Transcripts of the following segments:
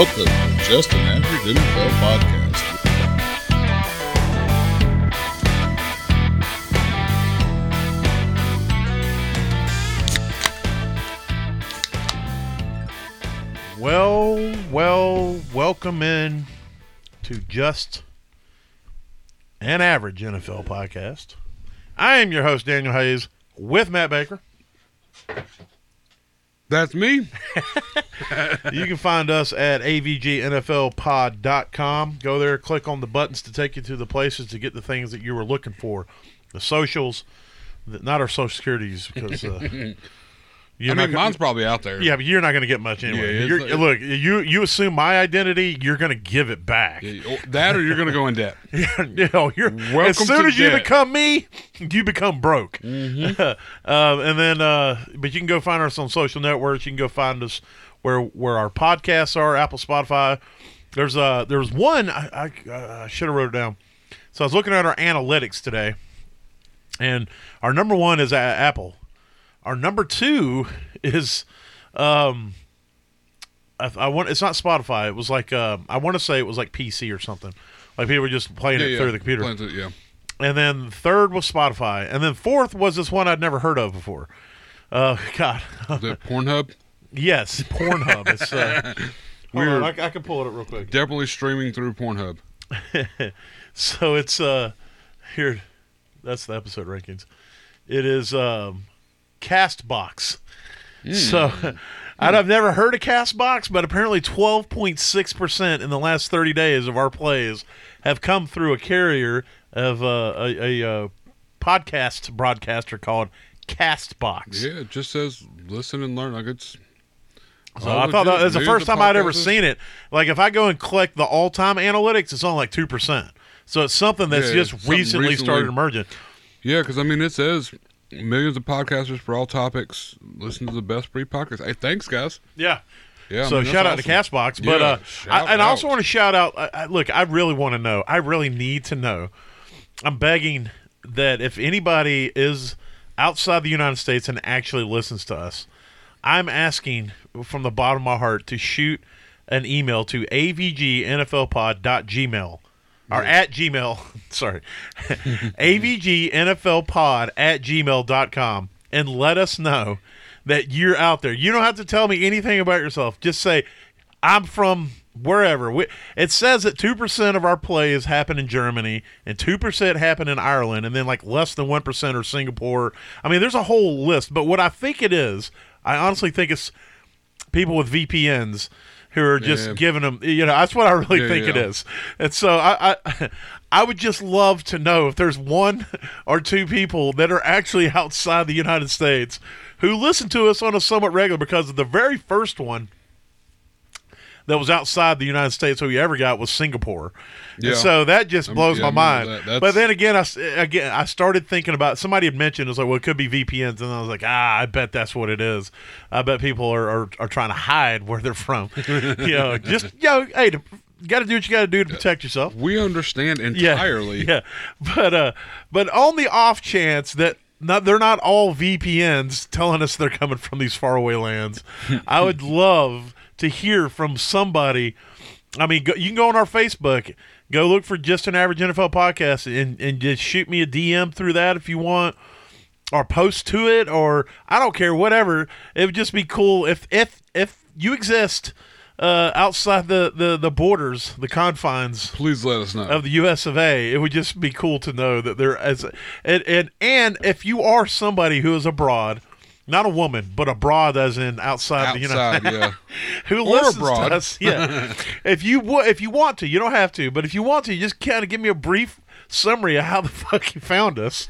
Welcome to Just an Average NFL Podcast. Well, well, welcome in to Just an Average NFL Podcast. I am your host, Daniel Hayes, with Matt Baker. That's me. You can find us at avgnflpod.com. Go there, click on the buttons to take you to the places to get the things that you were looking for. The socials, not our social securities, because uh, you're I mean, gonna- mine's probably out there. yeah, but you're not going to get much anyway. Yeah, You're- like- look, you you assume my identity, you're going to give it back. Yeah, That or you're going to go in debt. you know, you're Welcome as soon to as you become me, you become broke. Mm-hmm. um, and then, uh, but you can go find us on social networks. You can go find us where where our podcasts are, Apple, Spotify. There's uh there's one I, I, I should have wrote it down. So I was looking at our analytics today, and our number one is uh, Apple. Our number two is um. I, I want it's not Spotify. It was like uh, I want to say it was like PC or something. Like people were just playing Yeah, it yeah. through the computer. It, yeah. And then third was Spotify. And then fourth was this one I'd never heard of before. Uh, God. Is it Pornhub? yes, Pornhub. It's, uh, on, I, I can pull it up real quick. Definitely streaming through Pornhub. So it's, uh, here, that's the episode rankings. It is um, Castbox. So I'd, I've never heard of Castbox, but apparently 12.6% in the last 30 days of our plays have come through a carrier of uh, a, a, uh podcast broadcaster called Castbox. Yeah, it just says listen and learn. Like it's. So I thought that was the first and time I'd ever seen it. Like if I go and collect the all-time analytics, it's on like two percent. So it's something that's Yeah, just something recently, recently- started emerging. Yeah, because I mean, it says millions of podcasters for all topics. Listen to the best free podcasts. Hey, thanks, guys. Yeah. Yeah. I so mean, shout out to awesome. Castbox, but Yeah, uh, I, and I also want to shout out. I, I, look, I really want to know. I really need to know. I'm begging that if anybody is outside the United States and actually listens to us, I'm asking from the bottom of my heart to shoot an email to avgnflpod.gmail or at gmail. Sorry. Avgnflpod at gmail.com and let us know that you're out there. You don't have to tell me anything about yourself. Just say i'm from wherever. We, it says that 2% of our plays happen in germany and 2% happen in ireland and then like less than 1% are singapore. I mean there's a whole list. But what i think it is i honestly think it's people with vpns who are just Yeah. giving them you know that's what i really Yeah, think it yeah. is and so I, I I would just love to know if there's one or two people that are actually outside the United States who listen to us on a somewhat regular because of the very first one that was outside the United States who we ever got was Singapore. And Yeah. so that just blows yeah, I my mind. that. But then again, I again I started thinking about somebody had mentioned it was like, well, it could be VPNs, and I was like, ah, I bet that's what it is. I bet people are are, are trying to hide where they're from. you know, just you know, hey, you got to do what you got to do to protect yourself. We understand Yeah, entirely. Yeah, but uh, but on the off chance that not they're not all VPNs telling us they're coming from these faraway lands, I would love to hear from somebody. I mean, go, you can go on our Facebook, go look for just an average NFL podcast, and and just shoot me a DM through that if you want. Or post to it, or I don't care, whatever. It would just be cool if if if you exist uh, outside the, the the borders, the confines Please let us know. of the U.S. of A. It would just be cool to know that there as and and and if you are somebody who is abroad, not a woman, but abroad as in outside, the Outside, United yeah. who Or listens abroad. to us. Yeah, if you would, if you want to, you don't have to, but if you want to, you just kind of give me a brief summary of how the fuck you found us.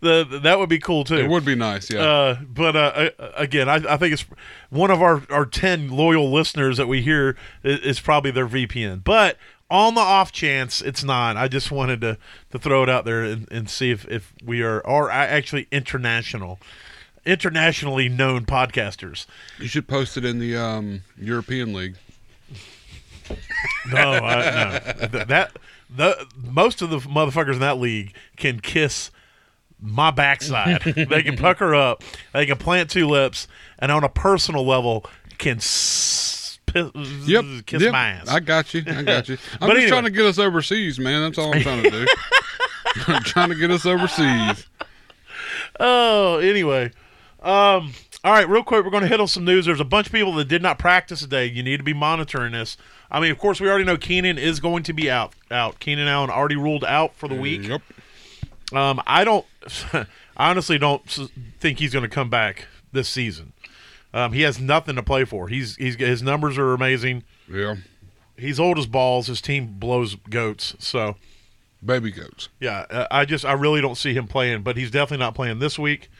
the, that would be cool too. It would be nice, yeah. Uh, but uh, again, I, I think it's one of our, our 10 loyal listeners that we hear is, is probably their VPN. But on the off chance it's not, I just wanted to, to throw it out there and, and see if, if we are, are actually international, internationally known podcasters. you should post it in the um, European League. No, I, no. Th- that the most of the motherfuckers in that league can kiss my backside. they can pucker up. They can plant two lips, and on a personal level, can s- piss, Yep. kiss yep. my ass. I got you. I got you. I'm But just anyway. trying to get us overseas, man. That's all I'm trying to do. I'm trying to get us overseas. Oh, anyway. Um, all right, real quick, we're going to hit on some news. There's a bunch of people that did not practice today. You need to be monitoring this. I mean, of course, we already know Keenan is going to be out. Out. Keenan Allen already ruled out for the week. Yep. Um, I don't, I honestly don't think he's going to come back this season. Um, he has nothing to play for. He's he's his numbers are amazing. Yeah. He's old as balls. His team blows goats. So Baby goats. yeah, uh, I just I really don't see him playing, but he's definitely not playing this week.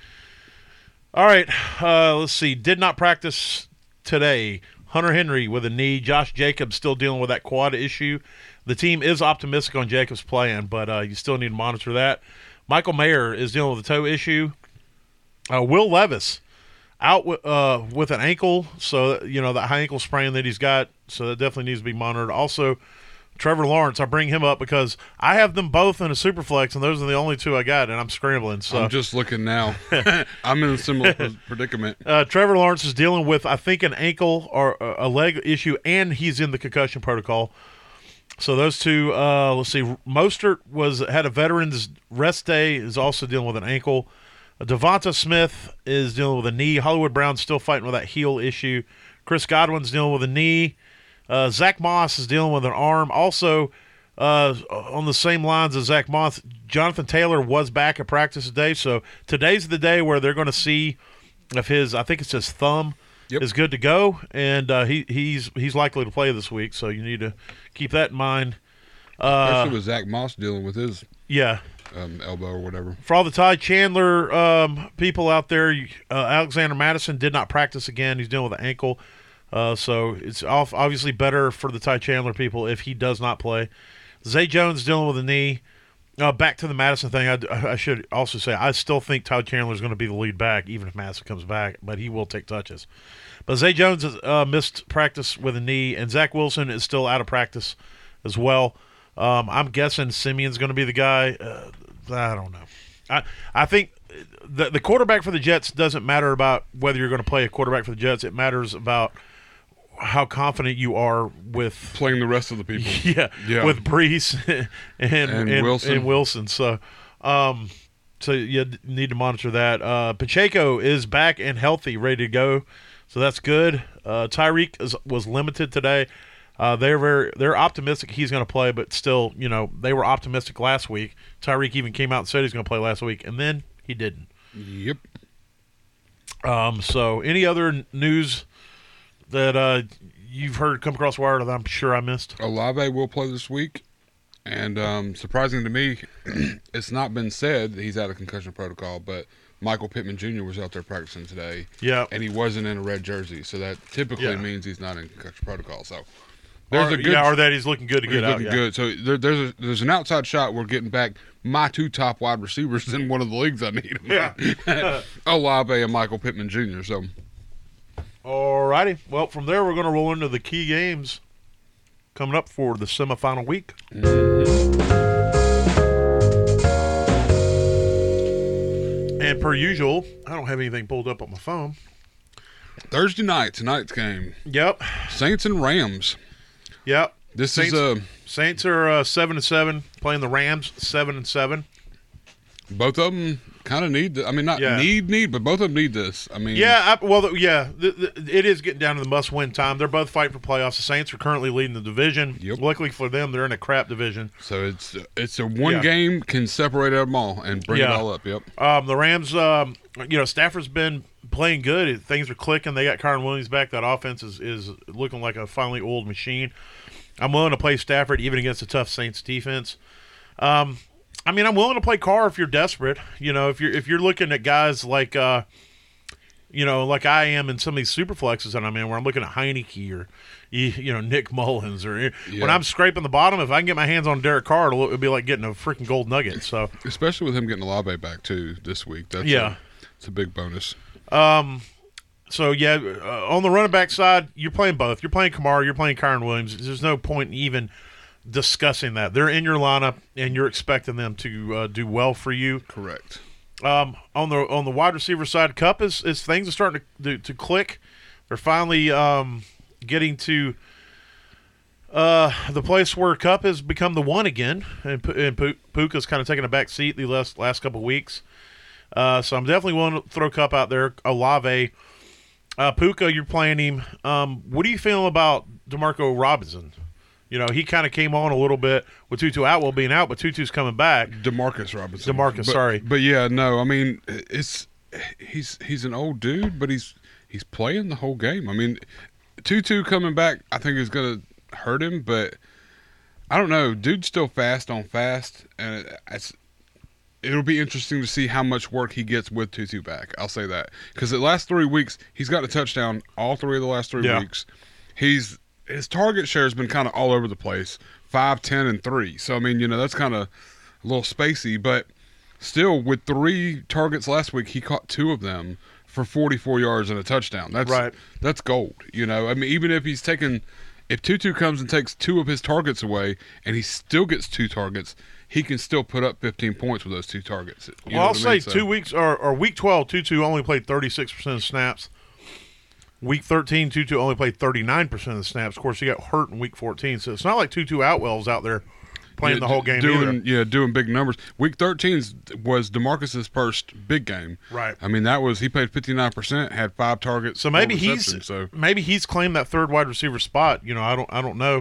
All right, uh, let's see. Did not practice today. Hunter Henry with a knee. Josh Jacobs still dealing with that quad issue. The team is optimistic on Jacobs playing, but uh, you still need to monitor that. Michael Mayer is dealing with a toe issue. Uh, Will Levis out with, uh, with an ankle, so you know that high ankle sprain that he's got, so that definitely needs to be monitored. Also, Trevor Lawrence, I bring him up because I have them both in a super flex, and those are the only two I got, and I'm scrambling. So I'm just looking now. I'm in a similar predicament. uh, Trevor Lawrence is dealing with, I think, an ankle or a a leg issue, and he's in the concussion protocol. So those two, uh, let's see. Mostert was had a veterans rest day, is also dealing with an ankle. Devonta Smith is dealing with a knee. Hollywood Brown's still fighting with that heel issue. Chris Godwin's dealing with a knee. Uh, Zach Moss is dealing with an arm. Also, uh, on the same lines as Zach Moss, Jonathan Taylor was back at practice today. So today's the day where they're going to see if his, I think it's his thumb, Yep. is good to go, and uh, he he's he's likely to play this week. So you need to keep that in mind. Uh, Especially with Zach Moss dealing with his yeah, um, elbow or whatever. for all the Ty Chandler um, people out there, uh, Alexander Mattison did not practice again. He's dealing with an ankle. Uh, so it's obviously better for the Ty Chandler people if he does not play. Zay Jones dealing with a knee. Uh, back to the Mattison thing, I, I should also say I still think Ty Chandler is going to be the lead back, even if Mattison comes back, but he will take touches. But Zay Jones has uh, missed practice with a knee, and Zach Wilson is still out of practice as well. Um, I'm guessing Siemian's going to be the guy. Uh, I don't know. I I think the the quarterback for the Jets doesn't matter about whether you're going to play a quarterback for the Jets. It matters about how confident you are with Playing the rest of the people. yeah, Yeah. with Breece and and, And Wilson. and Wilson. So, um, so you need to monitor that. Uh, Pacheco is back and healthy, ready to go. So that's good. Uh, Tyreek is, was limited today. Uh, they're very they're optimistic he's going to play, but still, you know, they were optimistic last week. Tyreek even came out and said he's going to play last week, and then he didn't. Yep. Um, so, any other news that uh, you've heard come across wire that I'm sure I missed? Olave will play this week. And um, surprising to me, it's not been said that he's out of concussion protocol, but Michael Pittman Jr. was out there practicing today, Yeah, and he wasn't in a red jersey, so that typically Yeah. means he's not in concussion protocol. So there's or, a good, yeah, or that he's looking good to get out. Yeah. good. So there, there's a, there's an outside shot. We're getting back my two top wide receivers in one of the leagues I need in. Yeah. Olave and Michael Pittman Jr. So Alrighty. Well, from there we're going to roll into the key games coming up for the semifinal week. Mm-hmm. And per usual, I don't have anything pulled up on my phone. Thursday night, tonight's game, Yep. Saints and Rams. Yep. This Saints- is uh, Saints are uh, seven and seven, playing the Rams seven and seven. both of them kind of need. The, I mean, not Yeah. need need, but both of them need this. I mean, Yeah, I, well, yeah, th th it is getting down to the must-win time. They're both fighting for playoffs. The Saints are currently leading the division. Yep. Luckily for them, they're in a crap division. So it's it's a one Yeah. game can separate them all and bring it all up. Yep. Um, the Rams, um, you know, Stafford's been playing good. Things are clicking. They got Kyren Williams back. That offense is, is looking like a finely oiled machine. I'm willing to play Stafford even against a tough Saints defense. Um, I mean, I'm willing to play Carr if you're desperate. You know, if you're if you're looking at guys like, uh, you know, like I am in some of these super flexes that I'm in, where I'm looking at Heinicke or you, you know Nick Mullens or yeah. when I'm scraping the bottom, if I can get my hands on Derek Carr, it'll, it'll be like getting a freaking gold nugget. So. Especially with him getting Olave back too this week. That's Yeah. a, it's a big bonus. Um, so yeah, uh, on the running back side, you're playing both. You're playing Kamara. You're playing Kyren Williams. There's no point in even discussing that. They're in your lineup, and you're expecting them to uh, do well for you. Correct. Um, on the on the wide receiver side, Kupp is, is things are starting to, to to click. They're finally um, getting to uh, the place where Kupp has become the one again, and, and Puka's kind of taking a back seat the last last couple weeks. Uh, so I'm definitely willing to throw Kupp out there. Olave, uh, Puka, you're playing him. Um, what do you feel about Demarco Robinson? You know, he kind of came on a little bit with Tutu Atwell being out, but Tutu's coming back. Demarcus Robinson. DeMarcus, But- sorry. But yeah, no, I mean it's he's he's an old dude, but he's he's playing the whole game. I mean, Tutu coming back, I think is gonna hurt him, but I don't know. Dude's still fast on fast, and it's it'll be interesting to see how much work he gets with Tutu back. I'll say that because the last three weeks he's got a touchdown all three of the last three Yeah. weeks. He's his target share has been kind of all over the place, five, ten, and three. So I mean, you know, that's kind of a little spacey, but still, with three targets last week, he caught two of them for 44 yards and a touchdown. That's Right. That's gold. You know, I mean, even if he's taken, if Tutu comes and takes two of his targets away, and he still gets two targets, he can still put up 15 points with those two targets. You well, I'll what I say mean? So- two weeks or, or week 12, Tutu only played 36% of snaps. Week 13, Tutu only played 39% of the snaps. Of course, he got hurt in week 14, so it's not like Tutu Atwell's out there playing Yeah, the whole game doing either. yeah doing big numbers. Week 13 was Demarcus's first big game. Right. I mean that was he played 59 percent, had five targets. So maybe he's so maybe he's claimed that third wide receiver spot. You know, I don't I don't know.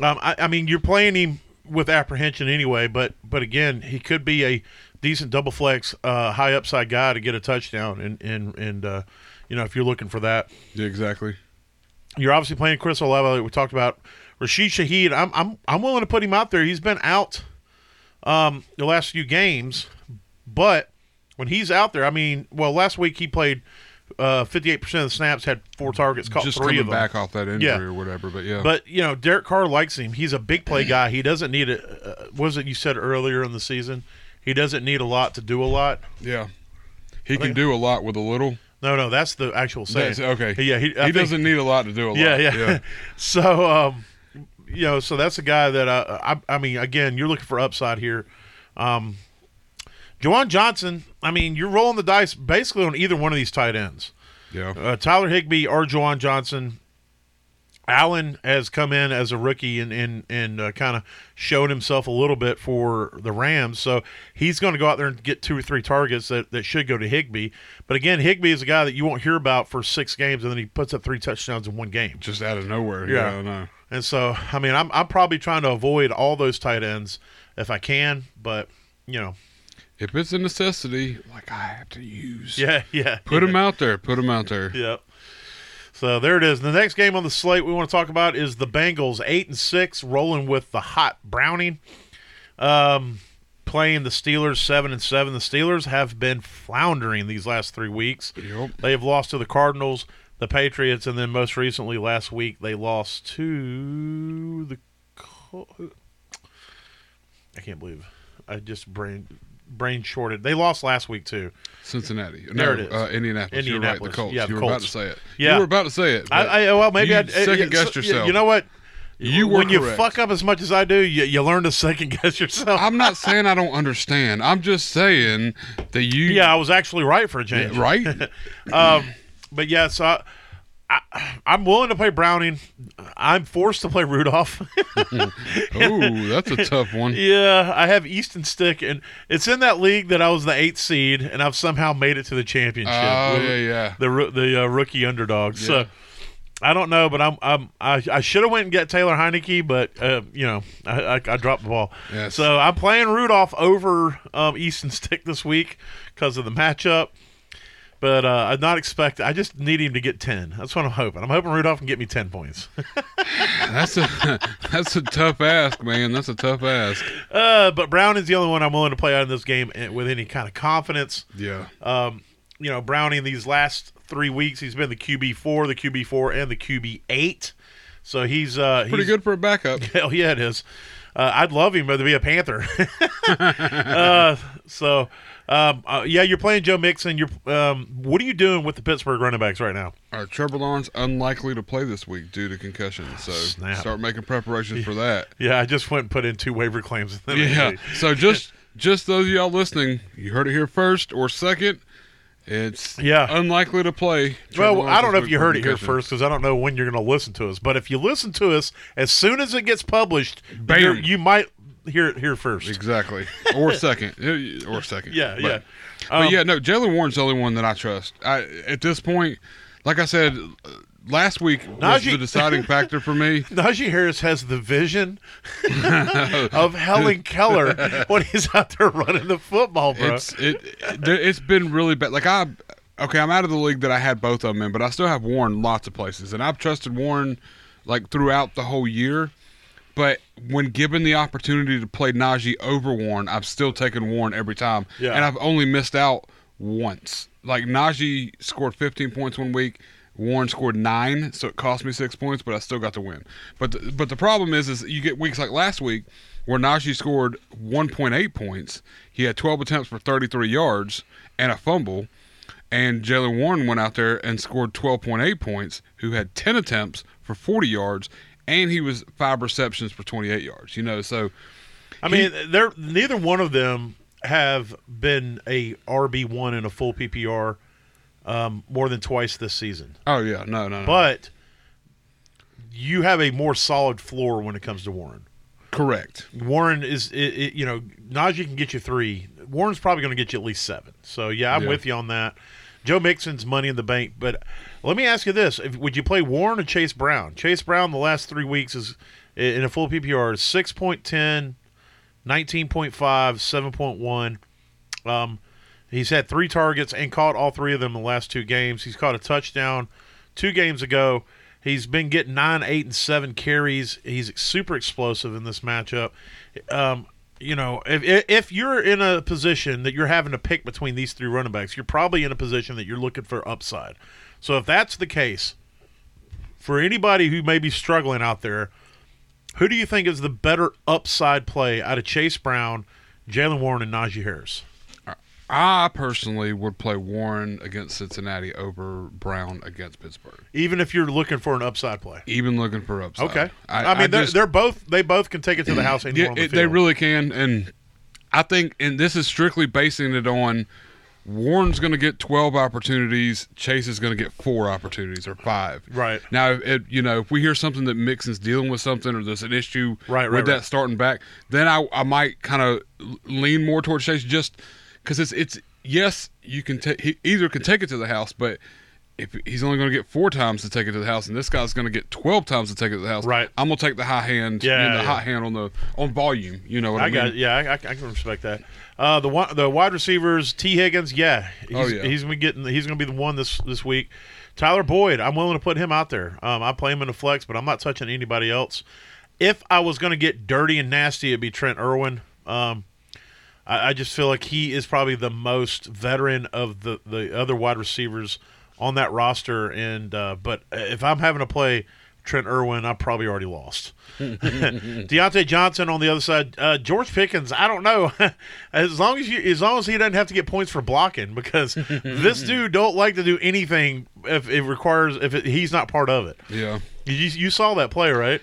Um, I, I mean, you're playing him with apprehension anyway, but but again, he could be a decent double flex, uh, high upside guy to get a touchdown, and and and uh, you know if you're looking for that, yeah, exactly. you're obviously playing Chris Olave. Like we talked about Rashid Shaheed. I'm I'm I'm willing to put him out there. He's been out um, the last few games, but when he's out there, I mean, well, last week he played uh, 58% of the snaps, had four targets, caught Just three of them. back off that injury Yeah. or whatever, but yeah. But you know, Derek Carr likes him. He's a big play guy. He doesn't need a. Uh, was it you said earlier in the season? He doesn't need a lot to do a lot. yeah, he can think- do a lot with a little. No, no, that's the actual saying. That's, okay. Yeah, he, he think- doesn't need a lot to do a lot. Yeah, yeah. so, um, you know, so that's a guy that uh, I, I mean, again, you're looking for upside here. Um, Juwan Johnson. I mean, you're rolling the dice basically on either one of these tight ends. yeah. Uh, Tyler Higbee or Juwan Johnson. Allen has come in as a rookie and and, and uh, kind of showed himself a little bit for the Rams. So he's going to go out there and get two or three targets that, that should go to Higbee. But again, Higbee is a guy that you won't hear about for six games, and then he puts up three touchdowns in one game. Just out of nowhere. Yeah. Yeah. And so, I mean, I'm I'm probably trying to avoid all those tight ends if I can. But you know, If it's a necessity, like I have to use, yeah, yeah, put yeah. him out there. Put them out there. Yep. So there it is. The next game on the slate we want to talk about is the Bengals, eight and six, rolling with the hot Browning, um, playing the Steelers, seven and seven. The Steelers have been floundering these last three weeks. Yep. They have lost to the Cardinals, the Patriots, and then most recently last week they lost to the. I can't believe I just brain brain shorted. They lost last week too. Cincinnati. There no, it is. Uh, Indianapolis. You're right. The Colts. Yeah, the you were about to say it. Yeah. You were about to say it. I, I well maybe you I second guessed so- yourself. You know what? You were when you fuck up as much as I do, you, you learn to second guess yourself. I'm not saying I don't understand. I'm just saying that you. yeah, I was actually right for a change. Right. Um, but yeah, so I, I, I'm willing to play Browning. I'm forced to play Rudolph. oh, that's a tough one. yeah, I have Easton Stick, and it's in that league that I was the eighth seed, and I've somehow made it to the championship. Oh yeah, yeah. The the uh, rookie underdog. Yeah. So. I don't know, but I'm, I'm I, I should have went and get Taylor Heinicke, but uh, you know I, I, I dropped the ball. Yes. So I'm playing Rudolph over um, Easton Stick this week because of the matchup. But uh, I'm not expecting. I just need him to get ten. That's what I'm hoping. I'm hoping Rudolph can get me ten points. That's a that's a tough ask, man. That's a tough ask. uh, but Brown is the only one I'm willing to play out in this game eh, with any kind of confidence. Yeah. Um, you know, Browning these last three weeks, he's been the QB four, the QB four, and the QB eight. So he's uh, Pretty he's, good for a backup. Hell yeah, it is. Uh, I'd love him to be a Panther. uh, so, um, uh, yeah, you're playing Joe Mixon. You're, um, what are you doing with the Pittsburgh running backs right now? Our Trevor Lawrence unlikely to play this week due to concussion. So Snap. start making preparations for that. Yeah, I just went and put in two waiver claims. Yeah. So just just those of y'all listening, you heard it here first or second. It's Yeah. unlikely to play. Trevor Well, I don't know if you heard it here first because I don't know when you're going to listen to us. But if you listen to us as soon as it gets published, you might hear it here first. Exactly, or second, or second. Yeah, But- yeah. But Um, yeah, no, Jaylen Warren's the only one that I trust. I at this point, like I said uh, last week, was Najee- the deciding factor for me. Najee Harris has the vision of Helen Keller when he's out there running the football, bro. It's it, it's been really bad. Like I, okay, I'm out of the league that I had both of them in, but I still have Warren lots of places, and I've trusted Warren like throughout the whole year. But when given the opportunity to play Najee over Warren, I've still taken Warren every time, Yeah. and I've only missed out once. Like Najee scored 15 points one week. Warren scored nine, so it cost me six points, but I still got the win. But the, but the problem is, is you get weeks like last week where Najee scored 1.8 points. He had 12 attempts for 33 yards and a fumble, and Jaylen Warren went out there and scored 12.8 points, who had 10 attempts for 40 yards, and he was five receptions for 28 yards. You know, so I mean, they're neither one of them have been a RB one in a full PPR um, more than twice this season. oh yeah, no, no, no. But you have a more solid floor when it comes to Warren. correct. Warren is, it, it, you know, Najee can get you three. Warren's probably going to get you at least seven. So yeah, I'm Yeah. with you on that. Joe Mixon's money in the bank, but let me ask you this: if, Would you play Warren or Chase Brown? Chase Brown the last three weeks is in a full PPR is 6.10, 19.5, 7.1. Um, he's had three targets and caught all three of them in the last two games. He's caught a touchdown two games ago. He's been getting nine, eight, and seven carries. He's super explosive in this matchup. Um, you know, if if you're in a position that you're having to pick between these three running backs, you're probably in a position that you're looking for upside. So if that's the case, for anybody who may be struggling out there, who do you think is the better upside play out of Chase Brown, Jaylen Warren, and Najee Harris? I personally would play Warren against Cincinnati over Brown against Pittsburgh. Even if you're looking for an upside play. Even looking for upside. Okay. I, mean, they're, just- they're both they both can take it to the house yeah, the it- field. they really can, and I think, and this is strictly basing it on Warren's going to get twelve opportunities, Chase is going to get four opportunities or five. Right. now, it, you know, if we hear something that Mixon's dealing with something or there's an issue Right, right, with that right. starting back, then I I might kind of lean more towards Chase just because it's it's yes you can take either can take it to the house, but. If he's only going to get four times to take it to the house, and this guy's going to get twelve times to take it to the house, Right. I'm gonna take the high hand, Yeah, you know, the yeah. hot hand on the on volume. You know what I, I mean? got yeah, I, I, can respect that. Uh, the one, the wide receivers, Tee Higgins, yeah, he's, Oh, yeah. he's gonna be getting, he's gonna be the one this this week. Tyler Boyd, I'm willing to put him out there. Um, I play him in the flex, but I'm not touching anybody else. If I was gonna get dirty and nasty, it'd be Trent Irwin. Um, I, I just feel like he is probably the most veteran of the the other wide receivers on that roster. And uh, but if I'm having to play Trent Irwin, I'm probably already lost. Diontae Johnson on the other side. Uh, George Pickens, I don't know. as long as you, as long as he doesn't have to get points for blocking, because this dude don't like to do anything if it requires if it, he's not part of it. Yeah. You, you saw that play, right?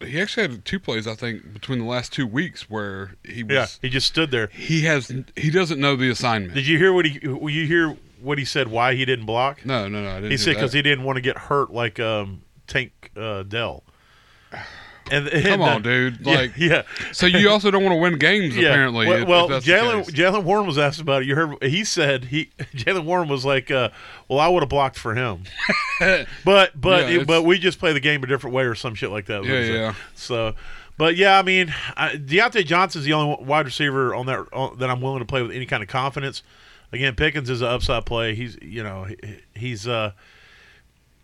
He actually had two plays, I think, between the last two weeks where he was. Yeah, he just stood there. He has. He doesn't know the assignment. Did you hear what he? You hear what he said? Why he didn't block? no, no, no. I didn't He said because he didn't want to get hurt like um, Tank uh, Dell. And, and Come uh, on, dude. yeah, Like, yeah. so you also don't want to win games, Yeah. apparently. Well, if- well if Jalen. Jaylen Warren was asked about it. You heard he said he Jaylen Warren was like, uh, "Well, I would have blocked for him, but but Yeah, it- but we just play the game a different way or some shit like that." Yeah, yeah. So, but yeah, I mean, I, Diontae Johnson's the only wide receiver on that on, that I'm willing to play with any kind of confidence. Again, Pickens is an upside play. He's you know he, he's uh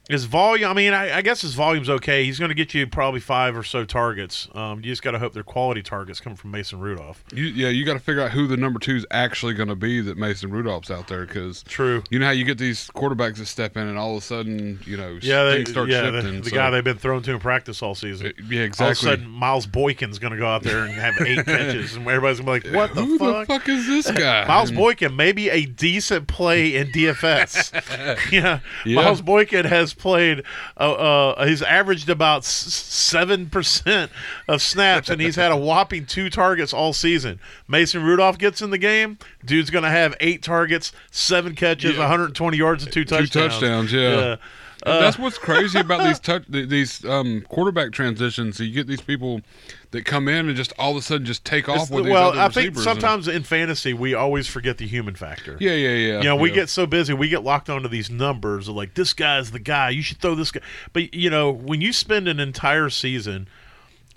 his volume. I mean, I, I guess his volume's okay. He's going to get you probably five or so targets. Um, you just got to hope they're quality targets coming from Mason Rudolph. You, yeah, you got to figure out who the number two is actually going to be that Mason Rudolph's out there because True. you know how you get these quarterbacks that step in and all of a sudden you know Yeah, they, things start yeah, the, shifting. the so- guy they've been thrown to in practice all season. yeah, exactly. All of a sudden, Miles Boykin's going to go out there and have eight catches, and everybody's going to be like, "What the who fuck?" the fuck is this guy? Miles Boykin, maybe a decent play in DFS. yeah. Yeah. Miles Boykin has played. Uh, uh, he's averaged about seven percent of snaps, and he's had a whopping two targets all season. Mason Rudolph gets in the game. Dude's going to have eight targets, seven catches, Yeah. 120 yards, and two touchdowns. Two touchdowns, yeah. Uh, That's what's crazy about these touch these um, quarterback transitions. You get these people that come in and just all of a sudden just take off with these well, other I think receivers sometimes in fantasy we always forget the human factor. yeah, yeah, yeah. You know, we yeah. get so busy, we get locked onto these numbers of like this guy's the guy. You should throw this guy. But you know, when you spend an entire season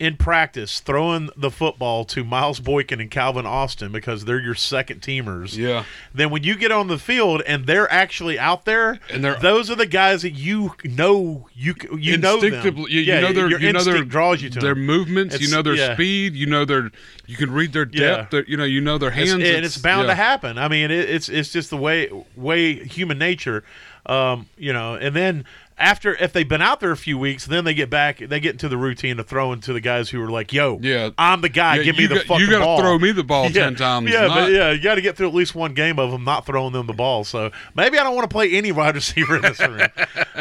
in practice throwing the football to Miles Boykin and Calvin Austin because they're your second teamers. Yeah. Then when you get on the field and they're actually out there, And they're- those are the guys that you know you you know them. instinctively, you, you yeah, know their your you know their draws you to their them. movements, you know their yeah. speed, you know their you can read their Yeah. depth, their, you know you know their hands, It's- and it's bound yeah. to happen. I mean, it, it's it's just the way way human nature, um, you know. And then after, if they've been out there a few weeks, then they get back, they get into the routine of throwing to the guys who are like, "Yo, Yeah. I'm the guy. Yeah, Give me the got- fucking you gotta ball. throw me the ball yeah, 10 times, Yeah, not- but yeah, you got to get through at least one game of them not throwing them the ball. So maybe I don't want to play any wide receiver in this room.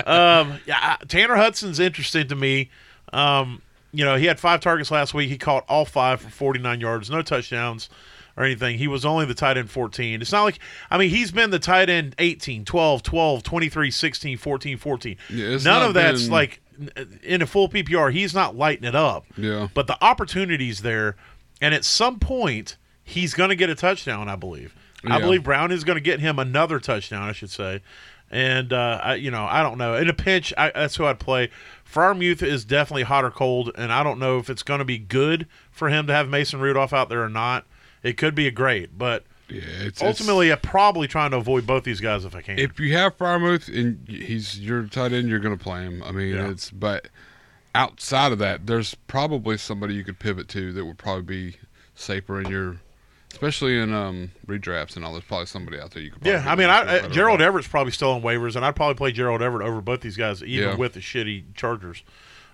um, yeah, Tanner Hudson's interesting to me. Um, you know, he had five targets last week. He caught all five for 49 yards, no touchdowns or anything. He was only the tight end 14. It's not like, I mean, he's been the tight end 18, 12, 12, 23, 16, 14, 14. Yeah, None of that's been- like in a full PPR. He's not lighting it up. Yeah. But the opportunity's there. And at some point, he's going to get a touchdown, I believe. I believe Brown is going to get him another touchdown, I should say. And uh, I, you know, I don't know. In a pinch, I, that's who I'd play. Freiermuth is definitely hot or cold, and I don't know if it's going to be good for him to have Mason Rudolph out there or not. It could be a great, but Yeah, it's, ultimately, I'm probably trying to avoid both these guys if I can. if you have Freiermuth and he's your tight end, you're going to play him. I mean, Yeah. it's but outside of that, there's probably somebody you could pivot to that would probably be safer in your, especially in um redrafts and all. There's probably somebody out there you could. yeah, I mean, I, uh, Gerald. Everett's probably still on waivers, and I'd probably play Gerald Everett over both these guys, even Yeah. with the shitty Chargers.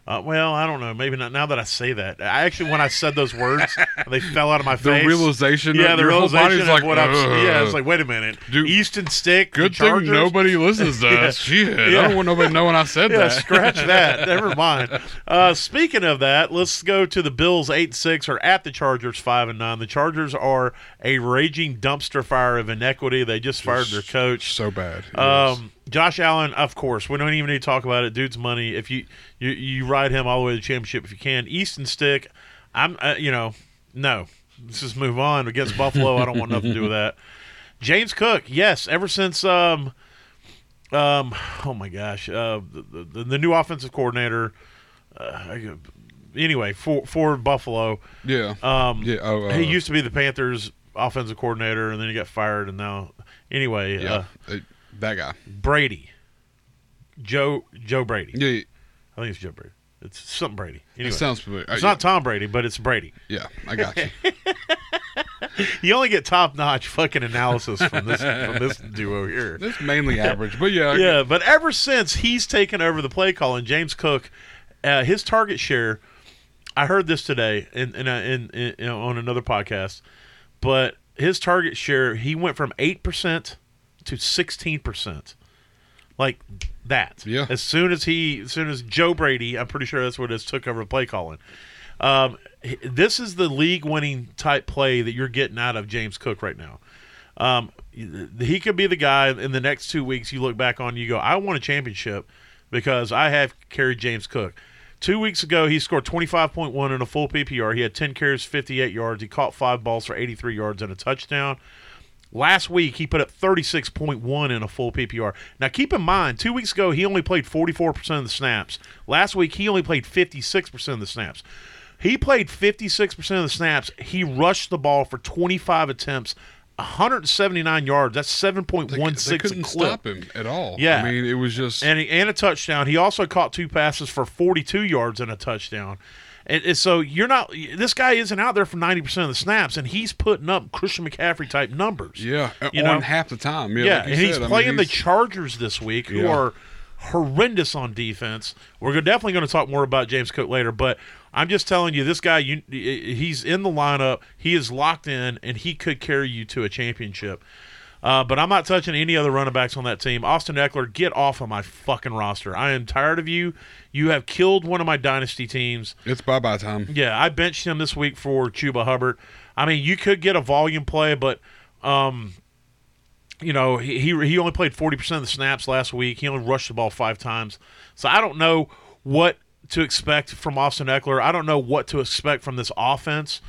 Uh, well, I don't know. Maybe not. Now that I say that, I actually, when I said those words, they fell out of my The face. realization, yeah, the realization of like, what I'm. Yeah, it's like, wait a minute, Dude, Easton Stick. the Good thing nobody listens to Yeah. us. Shit, Yeah. I don't want nobody knowing I said Yeah, that. scratch that. Never mind. Uh, speaking of that, let's go to the Bills eight six or at the Chargers five and nine. The Chargers are a raging dumpster fire of inequity. They just fired their coach. So bad. Um, Josh Allen, of course, we don't even need to talk about it. Dude's money. If you you, you ride him all the way to the championship if you can. Easton Stick, I'm uh, you know no. Let's just move on against Buffalo. I don't want nothing to do with that. James Cook, yes, ever since um um oh my gosh uh the, the, the new offensive coordinator. Uh, anyway, for for Buffalo, yeah. um, yeah. Oh, uh, he used to be the Panthers offensive coordinator, and then he got fired, and now anyway, Yeah. uh, uh, that guy. Brady. Joe Joe Brady. Yeah. I think it's Joe Brady. It's something Brady. Anyway, It sounds familiar. it's Uh, not Tom Brady, but it's Brady. Yeah, I got you. You only get top notch fucking analysis from this from this duo here. That's mainly average, but yeah. Yeah, but ever since he's taken over the play calling, James Cook, uh, his target share. I heard this today in in, in, in, in on another podcast, but his target share he went from eight percent to sixteen percent, like that. Yeah. As soon as he, as soon as Joe Brady, I'm pretty sure that's what it is, took over play calling. Um, this is the league-winning type play that you're getting out of James Cook right now. Um, he could be the guy in the next two weeks you look back on you go, I won a championship because I have carried James Cook. Two weeks ago, he scored 25.1 in a full PPR. He had 10 carries, 58 yards. He caught five balls for 83 yards and a touchdown. Last week, he put up 36.1 in a full PPR. Now, keep in mind, two weeks ago, he only played 44% of the snaps. Last week, he only played 56% of the snaps. He played 56% of the snaps. He rushed the ball for 25 attempts, 179 yards. That's 7.16 they a couldn't clip. stop him at all. Yeah. I mean, it was just. And, he, and a touchdown. He also caught two passes for 42 yards and a touchdown. And, and so you're not. This guy isn't out there for 90% of the snaps, and he's putting up Christian McCaffrey type numbers. yeah, uh, you on know? half the time. Yeah, Yeah, like and he's said, I mean, playing the Chargers this week, who are horrendous on defense. We're definitely going to talk more about James Cook later, but I'm just telling you, this guy, you, he's in the lineup. He is locked in, and he could carry you to a championship. Uh, but I'm not touching any other running backs on that team. Austin Ekeler, get off of my fucking roster. I am tired of you. You have killed one of my dynasty teams. It's bye bye time. Yeah, I benched him this week for Chuba Hubbard. I mean, you could get a volume play, but um, you know, he he he only played forty percent of the snaps last week. He only rushed the ball five times. So I don't know what to expect from Austin Ekeler. I don't know what to expect from this offense.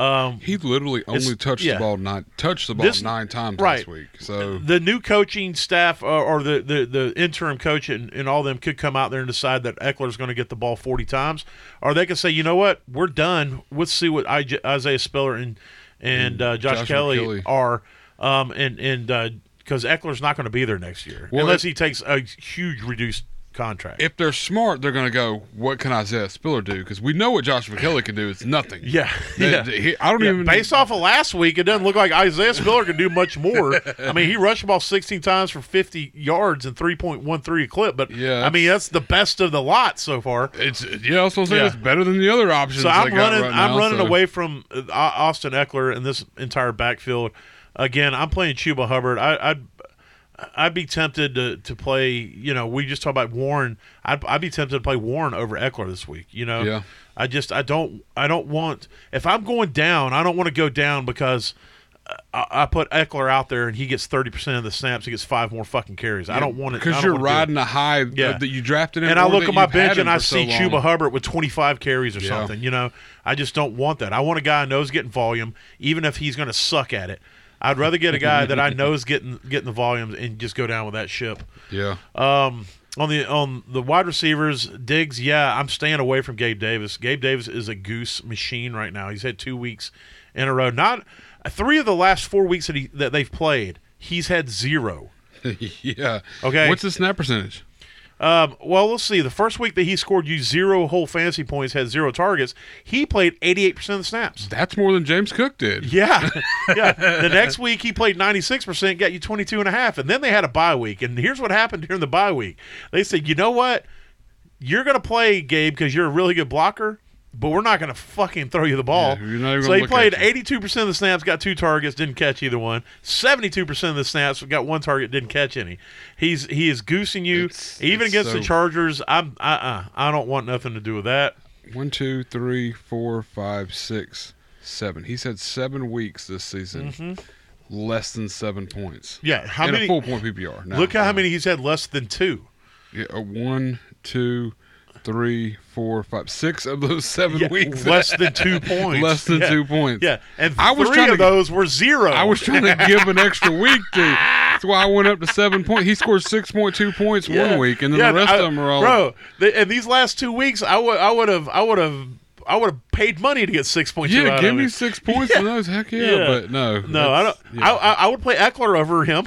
Um, He literally only touched yeah. the ball nine touched the ball This- nine times right. last week. So the new coaching staff uh, or the, the, the interim coach and, and all them could come out there and decide that Ekeler's going to get the ball 40 times, or they could say, you know what, we're done. Let's see what IJ, Isaiah Spiller and and uh, Josh, Josh Kelly are, um, and and because Ekeler's not going to be there next year Well, unless it- he takes a huge reduced contract. if they're smart, they're going to go. What can Isaiah Spiller do? Because we know what Josh McKelly can do. It's nothing. yeah, They- yeah. he- I don't Yeah, even. based off of last week, it doesn't look like Isaiah Spiller can do much more. I mean, he rushed the ball 16 times for 50 yards and 3.13 a clip, but Yeah, I mean, that's the best of the lot so far. It's yeah. I was going to say yeah. it's better than the other options. So I'm got running. right I'm now, running so- away from uh, Austin Ekeler and this entire backfield. Again, I'm playing Chuba Hubbard. I, I'd I'd be tempted to, to play. You know, we just talked about Warren. I'd, I'd be tempted to play Warren over Ekeler this week. You know, Yeah. I just I don't I don't want if I'm going down, I don't want to go down because. uh, I, I put Ekeler out there and he gets thirty percent of the snaps. He gets five more fucking carries. I don't want it because you're wanna do it. riding a high Yeah. uh, that you drafted him. And I look at my bench and I for so see. Chuba Hubbard with 25 carries or Yeah. something. You know, I just don't want that. I want a guy I know is getting volume, even if he's going to suck at it. I'd rather get a guy that I know is getting getting the volumes and just go down with that ship. Yeah, Um, on the on the wide receivers, Diggs, yeah, I'm staying away from Gabe Davis. Gabe Davis is a goose machine right now. He's had two weeks in a row. Not three of the last four weeks that he that they've played, he's had zero. yeah. Okay. What's the snap percentage? Um, well, let's see. The first week that he scored you zero whole fantasy points, had zero targets, he played 88% of the snaps. That's more than James Cook did. Yeah. yeah. The next week he played 96%, got you 22 and a half. And then they had a bye week. And here's what happened during the bye week. They said, "You know what? You're going to play Gabe because you're a really good blocker." But we're not going to fucking throw you the ball. Yeah, you're not even so he played 82% of the snaps, got two targets, didn't catch either one. 72% of the snaps, got one target, didn't catch any. He's he is goosing you. It's- Even it's against the Chargers, I'm uh uh I don't want nothing to do with that. One, two, three, four, five, six, seven. He's had seven weeks this season, less than seven points. Mm-hmm. Yeah, how in many? a full point PPR. Now, look how uh, many he's had less than two. Yeah, one, two, three, four, five, six of those seven Yeah, weeks. less than two points. Less than Yeah. two points. Yeah, and I was three of to- those were zero. I was trying to give an extra week to. That's why I went up to seven points. He scored six point two points Yeah. one week, and then the rest I- of them are all. bro. The, and these last two weeks, I would I would have I would have I would have paid money to get six point two. yeah, give me six points in those. Heck yeah, Yeah. but no, No, I don't. I, yeah. I I would play Ekeler over him.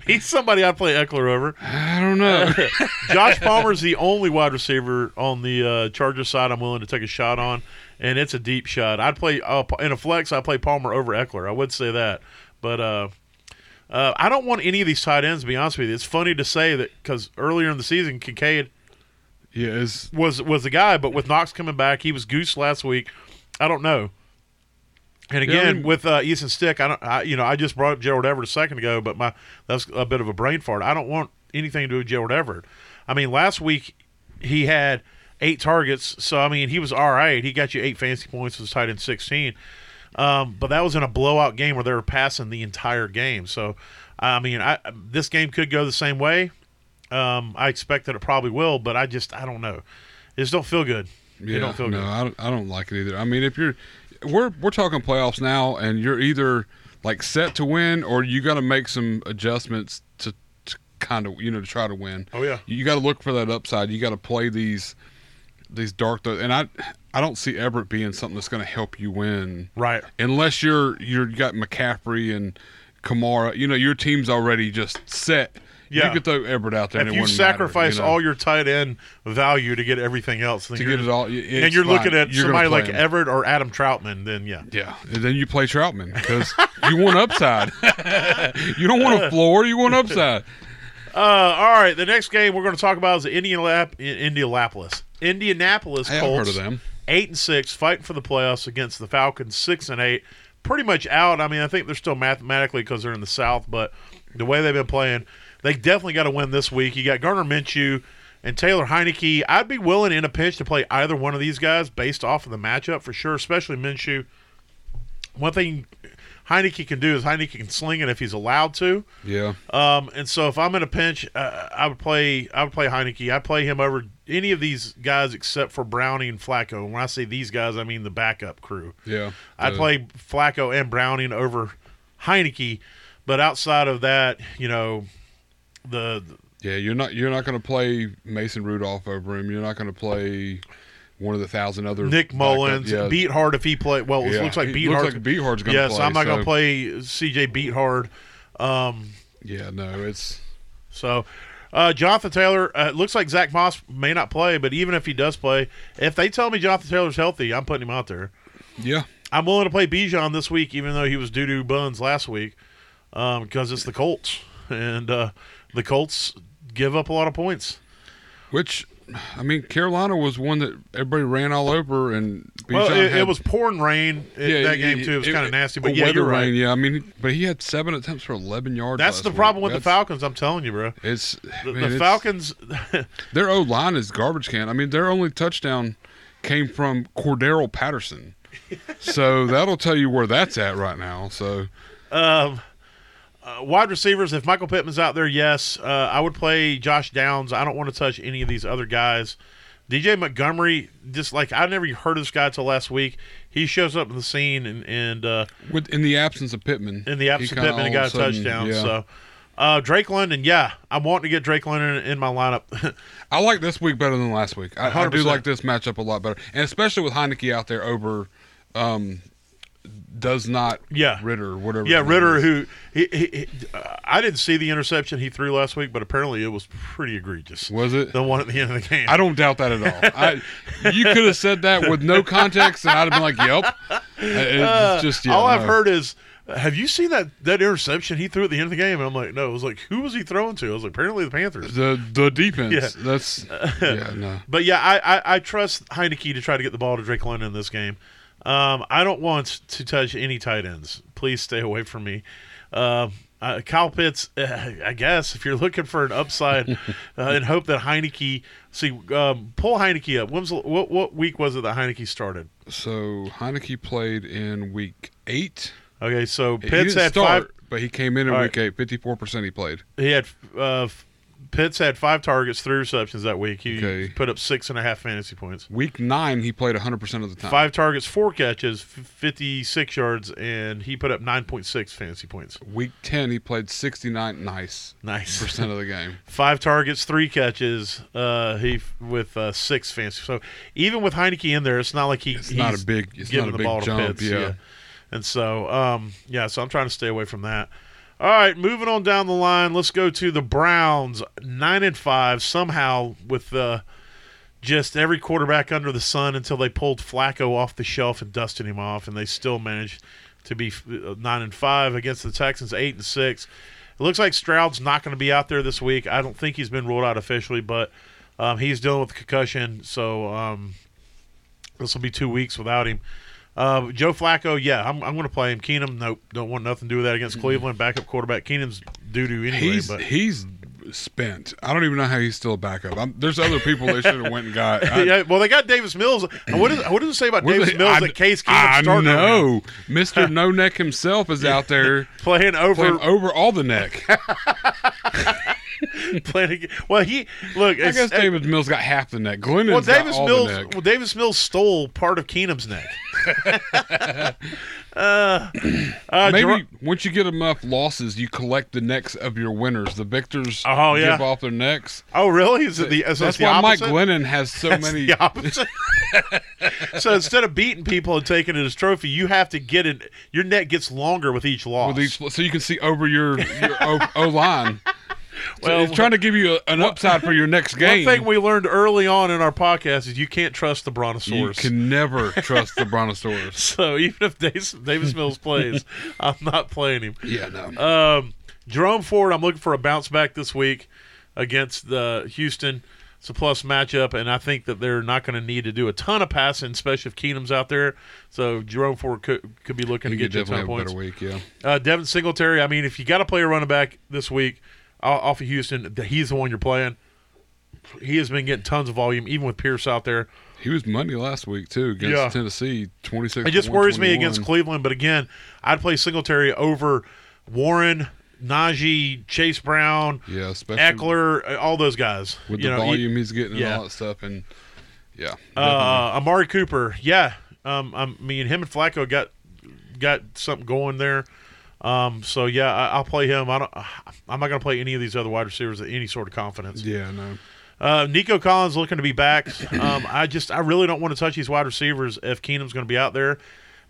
He's somebody I'd play Ekeler over. I don't know. Josh Palmer's the only wide receiver on the uh, Chargers side I'm willing to take a shot on, and it's a deep shot. I'd play uh, in a flex. I play Palmer over Ekeler. I would say that, but uh, uh, I don't want any of these tight ends. To be honest with you, it's funny to say that because earlier in the season, Kincaid yeah, it's, was was the guy, but with Knox coming back, he was goose last week. I don't know. And Yeah, again, mean- with uh, Easton Stick, I don't, I, you know, I just brought up Gerald Everett a second ago, but my that's a bit of a brain fart. I don't want anything to do with Gerald Everett. I mean, last week he had eight targets, so I mean, he was all right. He got you eight fantasy points, was tight end sixteen, um, but that was in a blowout game where they were passing the entire game. So, I mean, I, this game could go the same way. Um, I expect that it probably will, but I just I don't know. It just don't feel good. yeah, it don't feel no, good. I don't, I don't like it either. I mean, if you're, we're we're talking playoffs now, and you're either like set to win, or you got to make some adjustments to, to kind of you know to try to win. Oh yeah. you got to look for that upside. You got to play these these dark th- and I I don't see Everett being something that's going to help you win Right. unless you're you're you got McCaffrey and Kamara. You know your team's already just set. Yeah. you could throw Everett out there. If you wouldn't matter, sacrifice you know, all your tight end value to get everything else, then to get it all, and you're fine. looking at You're somebody like him. Everett or Adam Trautman, then yeah. Yeah, and then you play Trautman because you want upside. you don't want a floor. You want upside. Uh, all right, the next game we're going to talk about is the Indianap- Indianapolis. Indianapolis I've Colts. heard of them. Eight and six, fighting for the playoffs against the Falcons, six and eight. pretty much out. I mean, I think they're still mathematically because they're in the South, but the way they've been playing, they definitely got to win this week. You got Gardner Minshew and Taylor Heinicke. I'd be willing in a pinch to play either one of these guys based off of the matchup for sure, especially Minshew. One thing Heinicke can do is Heinicke can sling it if he's allowed to. Yeah. Um, and so if I'm in a pinch, uh, I would play. I would play Heinicke. I play him over any of these guys except for Browning and Flacco. And when I say these guys, I mean the backup crew. Yeah. I play Flacco and Browning over Heinicke, but outside of that, you know, the Yeah, you're not you're not going to play Mason Rudolph over him. You're not going to play one of the thousand other Nick Mullens Yeah, Beathard if he play. Well, it yeah. looks like beat looks hard. like Beathard's going to yes, play. I'm not going to play CJ Beathard. Um, Yeah, no, it's So, uh, Jonathan Taylor, uh, looks like Zack Moss may not play, but even if he does play, if they tell me Jonathan Taylor's healthy, I'm putting him out there. yeah. I'm willing to play Bijan this week, even though he was doo doo buns last week, um, because it's the Colts, and uh, the Colts give up a lot of points. Which, I mean, Carolina was one that everybody ran all over, and Well, it, had- it was pouring rain in yeah, that it- game too. It was kind of nasty, but yeah, weather you're right. rain, Yeah, I mean, but he had seven attempts for 11 yards. That's the week. problem with the Falcons. I'm telling you, bro. It's The, man, the it's- Falcons. Their O line is garbage can. I mean, their only touchdown came from Cordarrelle Patterson. so that'll tell you where that's at right now. So Um, uh, wide receivers, if Michael Pittman's out there, yes. Uh, I would play Josh Downs. I don't want to touch any of these other guys. DJ Montgomery, just like I never heard of this guy till last week. He shows up in the scene and, and uh, with in the absence of Pittman, in the absence of Pittman, he got a sudden- touchdown. yeah. So uh, Drake London, yeah, I'm wanting to get Drake London in, in my lineup. I like this week better than last week. I, I do like this matchup a lot better, and especially with Heinicke out there over, um, does not Yeah. Ridder whatever. yeah, Ridder, who he, he, he, uh, I didn't see the interception he threw last week, but apparently it was pretty egregious. was it? The one at the end of the game. I don't doubt that at all. I, you could have said that with no context, and I'd have been like, "Yep." It's Uh, just yeah, all I've no. heard is, have you seen that that interception he threw at the end of the game? And I'm like, no. It was like, who was he throwing to? I was like, apparently the Panthers. the the defense. Yeah. That's yeah, no. But yeah, I, I, I trust Heinicke to try to get the ball to Drake London in this game. Um, I don't want to touch any tight ends. Please stay away from me. Um uh, Kyle Pitts, uh, I guess, if you're looking for an upside uh, and hope that Heinicke, see, um, pull Heinicke up. When was, the- what, what week was it that Heinicke started? So Heinicke played in week eight. Okay, so He Pitts didn't had start, five. but he came in in All week eight. Fifty-four percent he played. He had uh, Pitts had five targets, three receptions that week. He Okay. put up six and a half fantasy points. Week nine, he played hundred percent of the time. Five targets, four catches, f- fifty-six yards, and he put up nine point six fantasy points. Week ten, he played sixty-nine nice Nice. percent of the game. Five targets, three catches. Uh, he f- with uh, six fantasy. So even with Heinicke in there, it's not like he, It's not a big. It's giving not a the big ball jump. to Pitts. yeah. And so, um, yeah, so I'm trying to stay away from that. All right, moving on down the line. Let's go to the Browns, nine and five. Somehow, with uh, just every quarterback under the sun until they pulled Flacco off the shelf and dusted him off, and they still managed to be uh, nine and five against the Texans, eight and six. It looks like Stroud's not going to be out there this week. I don't think he's been ruled out officially, but um, he's dealing with concussion, so um, this will be two weeks without him. Uh, Joe Flacco, yeah, I'm, I'm going to play him. Keenum, nope, don't want nothing to do with that against Cleveland. Backup quarterback. Keenum's doo doo anyway. He's but he's spent. I don't even know how he's still a backup. I'm, there's other people they should have went and got. I, yeah, well, they got Davis Mills. What, is, what does it say about Davis they- Mills I- that Case Keenum I started know, Mister No Neck himself is out there playing over playing over all the neck. playing. Well, he look. I guess Davis Mills got half the neck. Glennon's well, Davis Mills. the neck. Well, Davis Mills stole part of Keenum's neck. Uh, uh, Maybe Jer- once you get enough losses, you collect the necks of your winners. The victors Oh, yeah. give off their necks. oh, really? Is it the? So That's why Mike? Glennon has so That's many. so instead of beating people and taking it as trophy, you have to get it. Your neck gets longer with each loss. With each, so you can see over your your O, o line. Well, it's trying to give you an upside for your next game. One thing we learned early on in our podcast is you can't trust the brontosaurus. you can never trust the Brontosaurus. so even if Davis, Davis Mills plays, I'm not playing him. Yeah, no. Um, Jerome Ford, I'm looking for a bounce back this week against the Houston. It's a plus matchup, and I think that they're not going to need to do a ton of passing, especially if Keenum's out there. So Jerome Ford could, could be looking He to get you a ton definitely of points. better week. Yeah. Uh, Devin Singletary. I mean, if you got to play a running back this week uh, off of Houston, he's the one you're playing. He has been getting tons of volume, even with Pierce out there. He was money last week too against Yeah. Tennessee, twenty six. It just worries me against Cleveland, but again, I'd play Singletary over Warren, Najee, Chase Brown, Yeah, especially Ekeler, all those guys. with You the know, volume he's getting and all that stuff, and yeah, Uh, Amari Cooper, yeah. Um, I mean, him and Flacco got got something going there. Um, so yeah, I, I'll play him. I don't. I'm not going to play any of these other wide receivers with any sort of confidence. yeah, no, Uh, Nico Collins looking to be back. Um, I just I really don't want to touch these wide receivers if Keenum's going to be out there.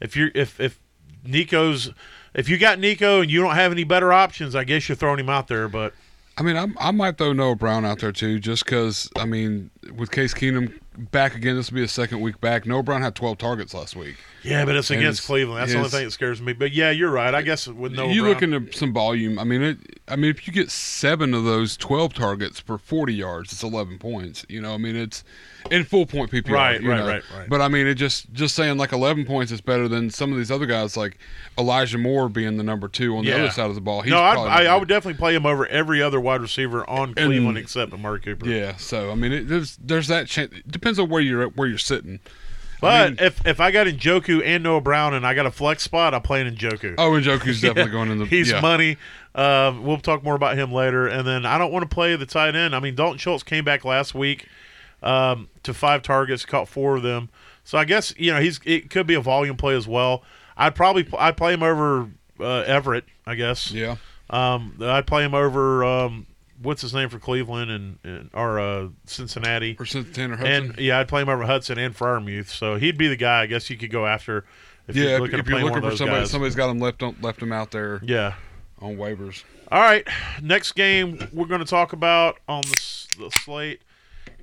If you're if if Nico's if you got Nico and you don't have any better options, I guess you're throwing him out there. But I mean, I'm, I might throw Noah Brown out there too, just because. I mean, with Case Keenum back again, this will be a second week back. Noah Brown had 12 targets last week. yeah, but it's And against Cleveland. That's the only thing that scares me. But yeah, you're right. I guess with no you look into some volume. I mean, it. I mean, if you get seven of those 12 targets for 40 yards, it's 11 points. You know, I mean, it's in full point PPR. Right, right, know. right, right. But I mean, it just just saying like 11 points is better than some of these other guys, like Elijah Moore being the number two on the other side of the ball. He's no, I, I would definitely play him over every other wide receiver on Cleveland except Amari Cooper. Yeah, so I mean, it, there's there's that chance. Depends on where you're at, where you're sitting. But mean- if if I got Njoku and Noah Brown and I got a flex spot, I'm playing Njoku. Oh, and Joku's definitely going in the. He's yeah. money. Um, we'll talk more about him later. And then I don't want to play the tight end. I mean, Dalton Schultz came back last week um, to five targets, caught four of them. So I guess you know he's it could be a volume play as well. I'd probably I'd play him over uh, Everett. I guess. Yeah, Um, I'd play him over um, what's his name for Cleveland and, and or uh, Cincinnati. or Tanner Hudson. And yeah, I'd play him over Hudson and Freiermuth. So he'd be the guy I guess you could go after if yeah, you're if, looking if to you're looking for somebody, guys. somebody's got him left on, left him out there Yeah. on waivers. All right. Next game we're going to talk about on the, the slate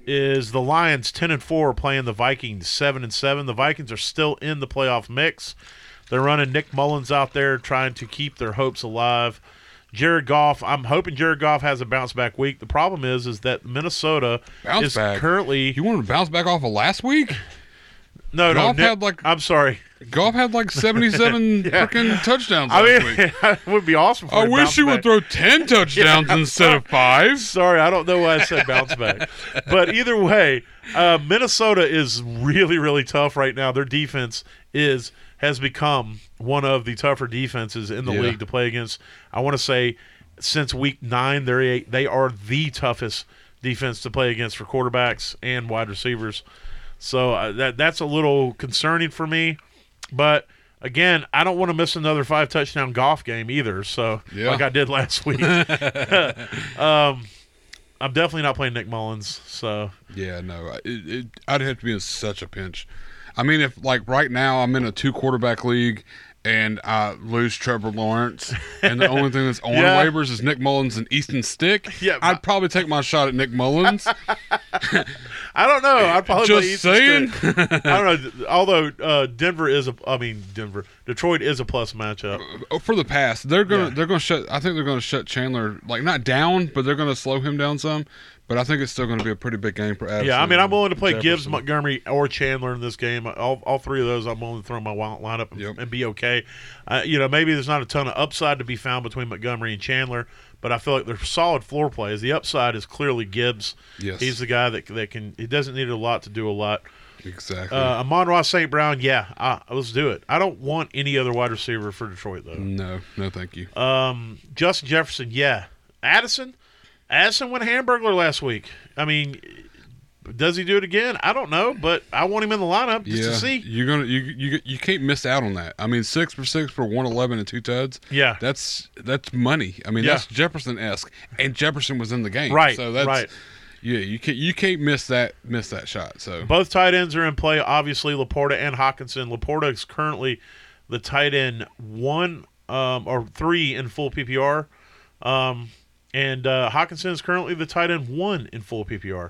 is the Lions 10 and 4 playing the Vikings 7 and 7. The Vikings are still in the playoff mix. They're running Nick Mullens out there trying to keep their hopes alive. Jared Goff, I'm hoping Jared Goff has a bounce back week. The problem is is that Minnesota Bounce is back. currently You want to bounce back off of last week? no no Goff Nick- had, like- I'm sorry. Goff had like 77 freaking touchdowns I mean week. it would be awesome. For I wish bounce he would throw 10 touchdowns instead of five. Sorry, I don't know why I said bounce back. But either way, uh, Minnesota is really, really tough right now. Their defense is has become one of the tougher defenses in the Yeah. league to play against. I want to say since week nine, they they are the toughest defense to play against for quarterbacks and wide receivers. So uh, that that's a little concerning for me. But again, I don't want to miss another five touchdown Goff game either. So Yeah. like I did last week. um, I'm definitely not playing Nick Mullens. So Yeah, no, it, it, I'd have to be in such a pinch. I mean, if like right now I'm in a two quarterback league and I lose Trevor Lawrence, and the only thing that's on Yeah. waivers is Nick Mullens and Easton Stick, Yeah, I'd probably take my shot at Nick Mullens. I don't know. I'd probably Just Easton saying. Stick. I don't know. Although uh, Denver is a, I mean Denver, Detroit is a plus matchup. Oh, For the pass, they're gonna Yeah. they're gonna shut. I think they're gonna shut Chandler like not down, but they're gonna slow him down some. But I think it's still gonna be a pretty big game for Addison. Yeah, I mean, I'm willing to play and Gibbs, Montgomery, or Chandler in this game. All, all three of those, I'm willing to throw my wild lineup and, Yep. and be okay. Uh, you know, maybe there's not a ton of upside to be found between Montgomery and Chandler, but I feel like they're solid floor plays. The upside is clearly Gibbs. Yes. He's the guy that that can. He doesn't need a lot to do a lot. Exactly. Uh, Amon-Ra St. Brown, yeah, uh, let's do it. I don't want any other wide receiver for Detroit though. no, no, thank you. Um, Justin Jefferson, yeah. Addison, Addison went Hamburglar last week. I mean, does he do it again? I don't know, but I want him in the lineup just yeah, to see. you're gonna you you you can't miss out on that. I mean, six for six for one eleven and two tuds. Yeah, That's that's money. I mean, Yeah. that's Jefferson esque, and Jefferson was in the game. Right, So that's right. Yeah, you can't you can't miss that miss that shot. So both tight ends are in play. Obviously, Laporta and Hockenson. Laporta is currently the tight end one um, or three in full PPR, um, and uh, Hockenson is currently the tight end one in full PPR.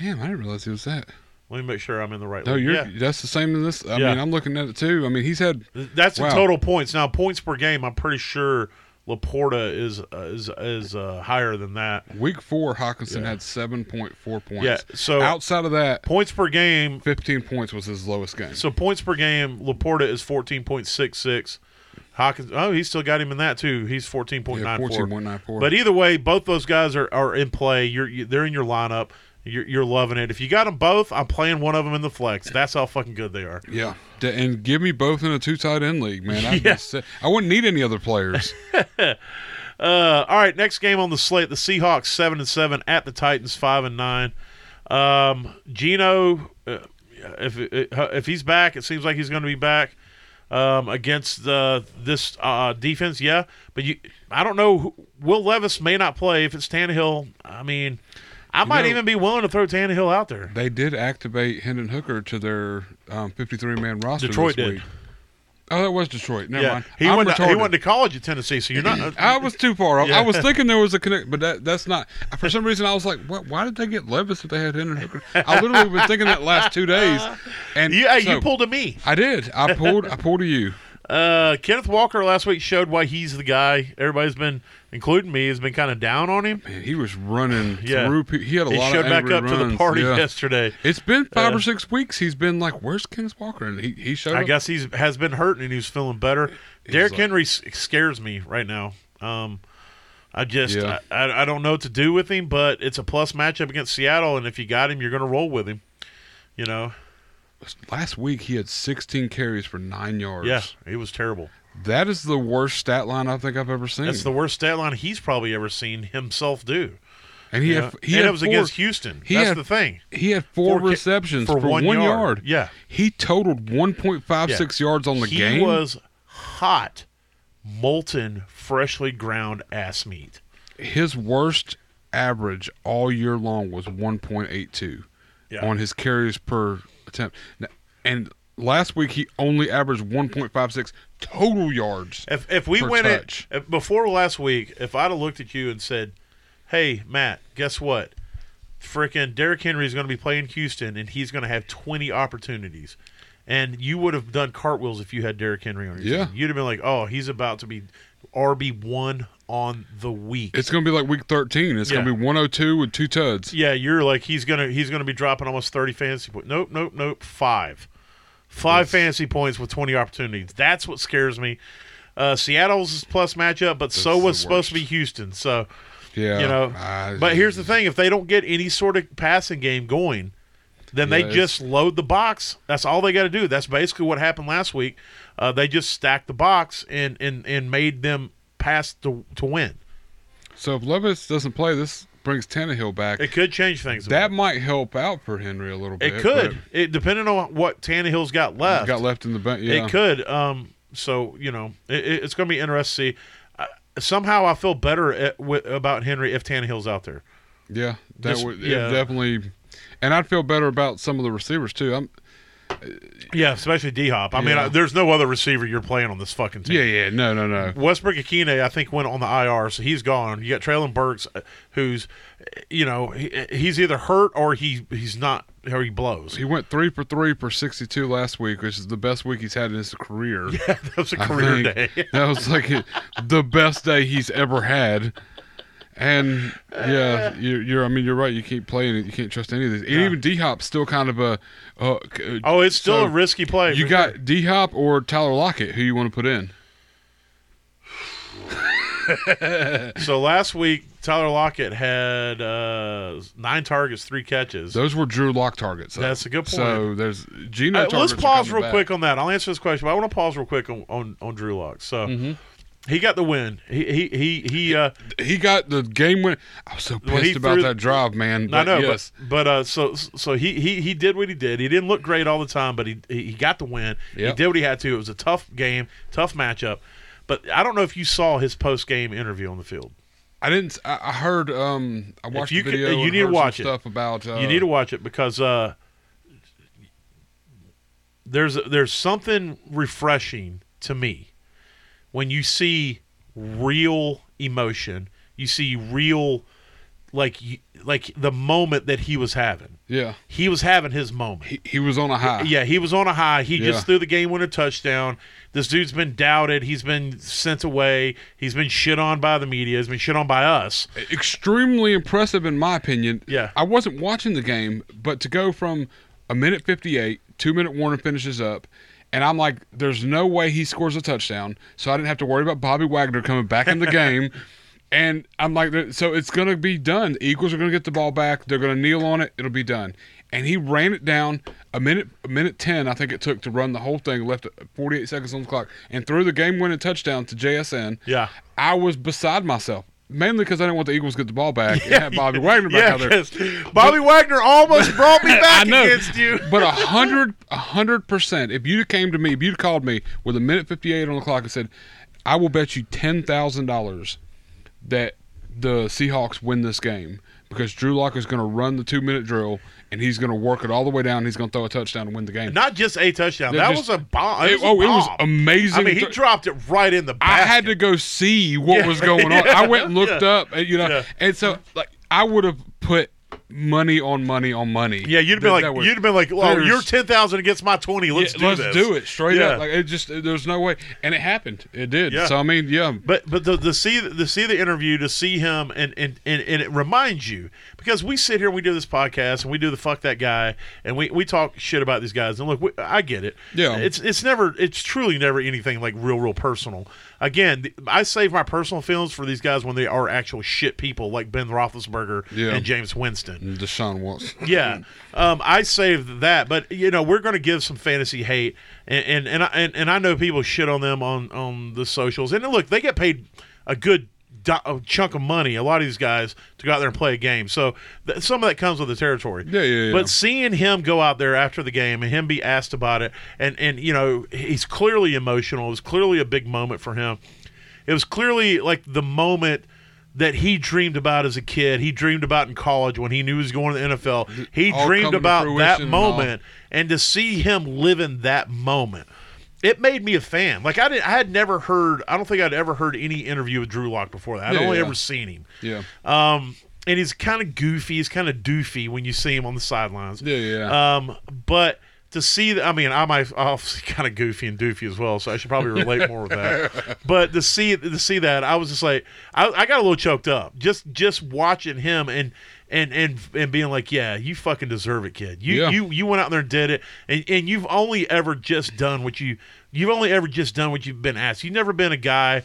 damn, I didn't realize he was that. Let me make sure I'm in the right. No, league. you're yeah. that's the same as this. I Yeah. mean, I'm looking at it too. I mean, he's had That's Wow. total points. Now, points per game, I'm pretty sure Laporta is uh, is is uh, higher than that. Week four, Hockenson Yeah. had seven point four points. Yeah, so- outside of that, Points per game. fifteen points was his lowest game. So points per game. Laporta is fourteen point six six. Hawkins. Oh, he still got him in that too. He's fourteen point nine four. point nine four. But either way, both those guys are, are in play. You're you, they're in your lineup. You're, you're loving it. If you got them both, I'm playing one of them in the flex. That's how fucking good they are. yeah, D- and give me both in a two tight end league, man. Be Yeah. sick. I wouldn't need any other players. Uh, all right, next game on the slate: the Seahawks seven and seven at the Titans five and nine. Um, Geno, uh, if if he's back, it seems like he's going to be back um, against uh, this uh, defense. Yeah, but you, I don't know. Will Levis may not play if it's Tannehill. I mean, I might know- even be willing to throw Tannehill out there. they did activate Hendon Hooker to their um, fifty-three man roster. Detroit this did. week. Oh, that was Detroit. Never yeah, mind. he I'm went. To, he went to college at Tennessee, so you're not. I was too far off. Yeah. I was thinking there was a connect, but that that's not. For some reason, I was like, what, "Why did they get Levis if they had Hendon Hooker?" I literally been thinking that last two days, and yeah, so- you pulled a me. I did. I pulled. I pulled a you. Uh, Kenneth Walker last week showed why he's the guy. Everybody's been, including me, has been kind of down on him. Man, he was running Yeah. through. pe- He had a He lot showed of back up to the party Yeah. yesterday. It's been five Uh, or six weeks. He's been like, "Where's Kenneth Walker?" And he he showed I up. guess he's has been hurting and he's feeling better. He's Derrick like- Henry scares me right now. Um, I just Yeah. I, I, I don't know what to do with him, but it's a plus matchup against Seattle, and if you got him, you're going to roll with him. You know, Last week he had 16 carries for nine yards. yeah, he was terrible. that is the worst stat line I think I've ever seen. That's the worst stat line he's probably ever seen himself do. and he You had know? he and had it was four, against Houston. he That's had- the thing. He had four, Four receptions for for, one one, yard. yard. Yeah. He totaled 1.56 yards on the he game. He was hot, molten, freshly ground ass meat. His worst average all year long was 1.82 Yeah. on his carries per attempt. Now- And last week he only averaged 1.56 total yards. If if we touch. it if, before last week, if I'd have looked at you and said, "Hey, Matt, guess what? Frickin' Derrick Henry is going to be playing Houston, and he's going to have 20 opportunities." And you would have done cartwheels if you had Derrick Henry on your Yeah. team. You'd have been like, "Oh, he's about to be RB one on the week." It's going to be like week 13. It's going to be 102 with two tuds. yeah, you're like he's gonna he's gonna be dropping almost 30 fantasy points. Nope, nope, nope. Five, five Yes. fantasy points with 20 opportunities. That's what scares me. Uh, Seattle's plus matchup, but so was supposed to be. Houston. So Yeah. you know. I- but here's the thing: if they don't get any sort of passing game going, then Yeah, they just load the box. That's all they got to do. That's basically what happened last week. Uh, they just stacked the box and and and made them pass to to win. So if Levis doesn't play, this brings Tannehill back. It could change things. that might help out for Henry a little bit. it could. It depending on what Tannehill's got left. Got left in the bench. Yeah. It could. Um. So you know, it, it- it's going to be interesting. to see. Uh, somehow, I feel better at, about Henry if Tannehill's out there. Yeah. That Just- would yeah. definitely. And I'd feel better about some of the receivers too. I'm. Yeah, especially D Hop. I mean, Yeah. I, there's no other receiver you're playing on this fucking team. Yeah. Yeah. No. No. No. Westbrook-Ikhine, I think, went on the IR, so he's gone. You got Treylon Burks, uh, who's, uh, you know, he, he's either hurt or he he's not, or he blows. He went three for three for 62 last week, which is the best week he's had in his career. that was a I career think. day. that was like it- the best day he's ever had. And yeah, you're, you're. I mean, you're right. You keep playing it. You can't trust any of these. And No. even D Hop's still kind of a. Uh, Oh, it's still so a risky play. You got D Hop or Tyler Lockett. Who you want to put in? so last week Tyler Lockett had uh, nine targets, three catches. Those were Drew Lock targets. That's a good point. So there's Geno. Uh, let's pause real back. quick on that. I'll answer this question, but I want to pause real quick on on, on Drew Lock. So Mm-hmm. He got the win. He he he he. Uh, He got the game win. I was so pissed about that drive, man. I know, yes. but but uh, so so he he he did what he did. He didn't look great all the time, but he he got the win. He did what he had to. It was a tough game, tough matchup. But I don't know if you saw his post game interview on the field. I didn't. I, heard. Um, I watched you the could- video. you need to watch it. Stuff about. Uh, you need to watch it because uh, there's there's something refreshing to me when you see real emotion. You see real like like the moment that he was having. Yeah. He was having his moment. He, he was on a high. Yeah, he was on a high. He Yeah. just threw the game winner touchdown. This dude's been doubted. He's been sent away. He's been shit on by the media. He's been shit on by us. extremely impressive in my opinion. Yeah. I wasn't watching the game, but to go from a minute 58, two minute warning finishes up, and I'm like, there's no way he scores a touchdown, so I didn't have to worry about Bobby Wagner coming back in the game. And I'm like, so it's going to be done. The Eagles are going to get the ball back. They're going to kneel on it. It'll be done. And he ran it down a minute, a minute ten. I think it took to run the whole thing. Left 48 seconds on the clock and threw the game-winning touchdown to JSN. Yeah. I was beside myself, mainly because I didn't want the Eagles to get the ball back and have Bobby Wagner back Yeah, out there. Bobby Wagner almost brought me back know, against you. but a hundred, a hundred percent. If you came to me, if you'd called me with a minute fifty-eight on the clock and said, "I will bet you ten thousand dollars that the Seahawks win this game because Drew Lock is going to run the two-minute drill and he's going to work it all the way down. He's going to throw a touchdown and win the game." Not just a touchdown. They're That just- was a bomb. It- was a oh, it was amazing. I mean, he dropped it right in the back. I had to go see what Yeah. was going on. I went and looked Yeah. up, and, you know, Yeah. and so like I would have put money on money on money. Yeah, you'd have been like, you'd have been like, "Oh, you're ten thousand against my twenty. Let's Yeah, do let's this. do it straight Yeah. up. Like it just there's no way, and it happened. It did. Yeah. So I mean, yeah, But but the, the see the see the interview to see him and, and and and it reminds you because we sit here and we do this podcast and we do the fuck that guy and we, we talk shit about these guys and look we, I get it Yeah. it's it's never it's truly never anything like real real personal again I save my personal feelings for these guys when they are actual shit people like Ben Roethlisberger Yeah. and Jameis Winston Deshaun Watson. yeah, um, I saved that, but you know we're going to give some fantasy hate, and and and I, and, and I know people shit on them on on the socials, and look, they get paid a good do- a chunk of money. A lot of these guys to go out there and play a game, so th- some of that comes with the territory. Yeah, yeah, yeah. But seeing him go out there after the game and him be asked about it, and and you know he's clearly emotional. It was clearly a big moment for him. It was clearly like the moment that he dreamed about as a kid. He dreamed about in college when he knew he was going to the NFL. He All dreamed about that fruition and moment, and to see him live in that moment, it made me a fan. Like I didn't, I had never heard. I don't think I'd ever heard any interview with Drew Lock before that. I'd Yeah, only yeah. ever seen him. Yeah, Um, and he's kind of goofy. He's kind of doofy when you see him on the sidelines. yeah, yeah. Um, but to see, that, I mean, I'm obviously kind of goofy and doofy as well, so I should probably relate more with that. But to see to see that, I was just like, I, I got a little choked up just just watching him and. And, and and being like, yeah, you fucking deserve it, kid. You Yeah. you you went out there and did it, and, and you've only ever just done what you you've only ever just done what you've been asked. You've never been a guy,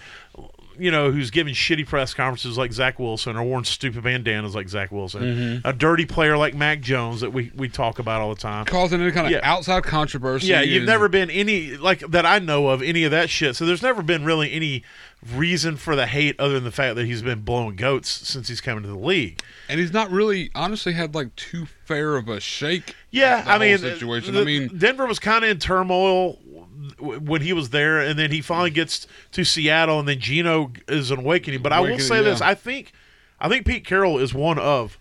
you know, who's giving shitty press conferences like Zach Wilson or worn stupid bandanas like Zach Wilson, Mm-hmm. a dirty player like Mac Jones that we, we talk about all the time. Causing any kind of yeah. outside controversy. Yeah, you've never been any like that I know of any of that shit. So there's never been really any reason for the hate other than the fact that he's been blowing goats since he's come into the league. and he's not really honestly had like too fair of a shake. Yeah, I mean, situation. the- I mean, Denver was kind of in turmoil when he was there, and then he finally gets to Seattle, and then Geno is an awakening. But I will say this. I think, I think Pete Carroll is one of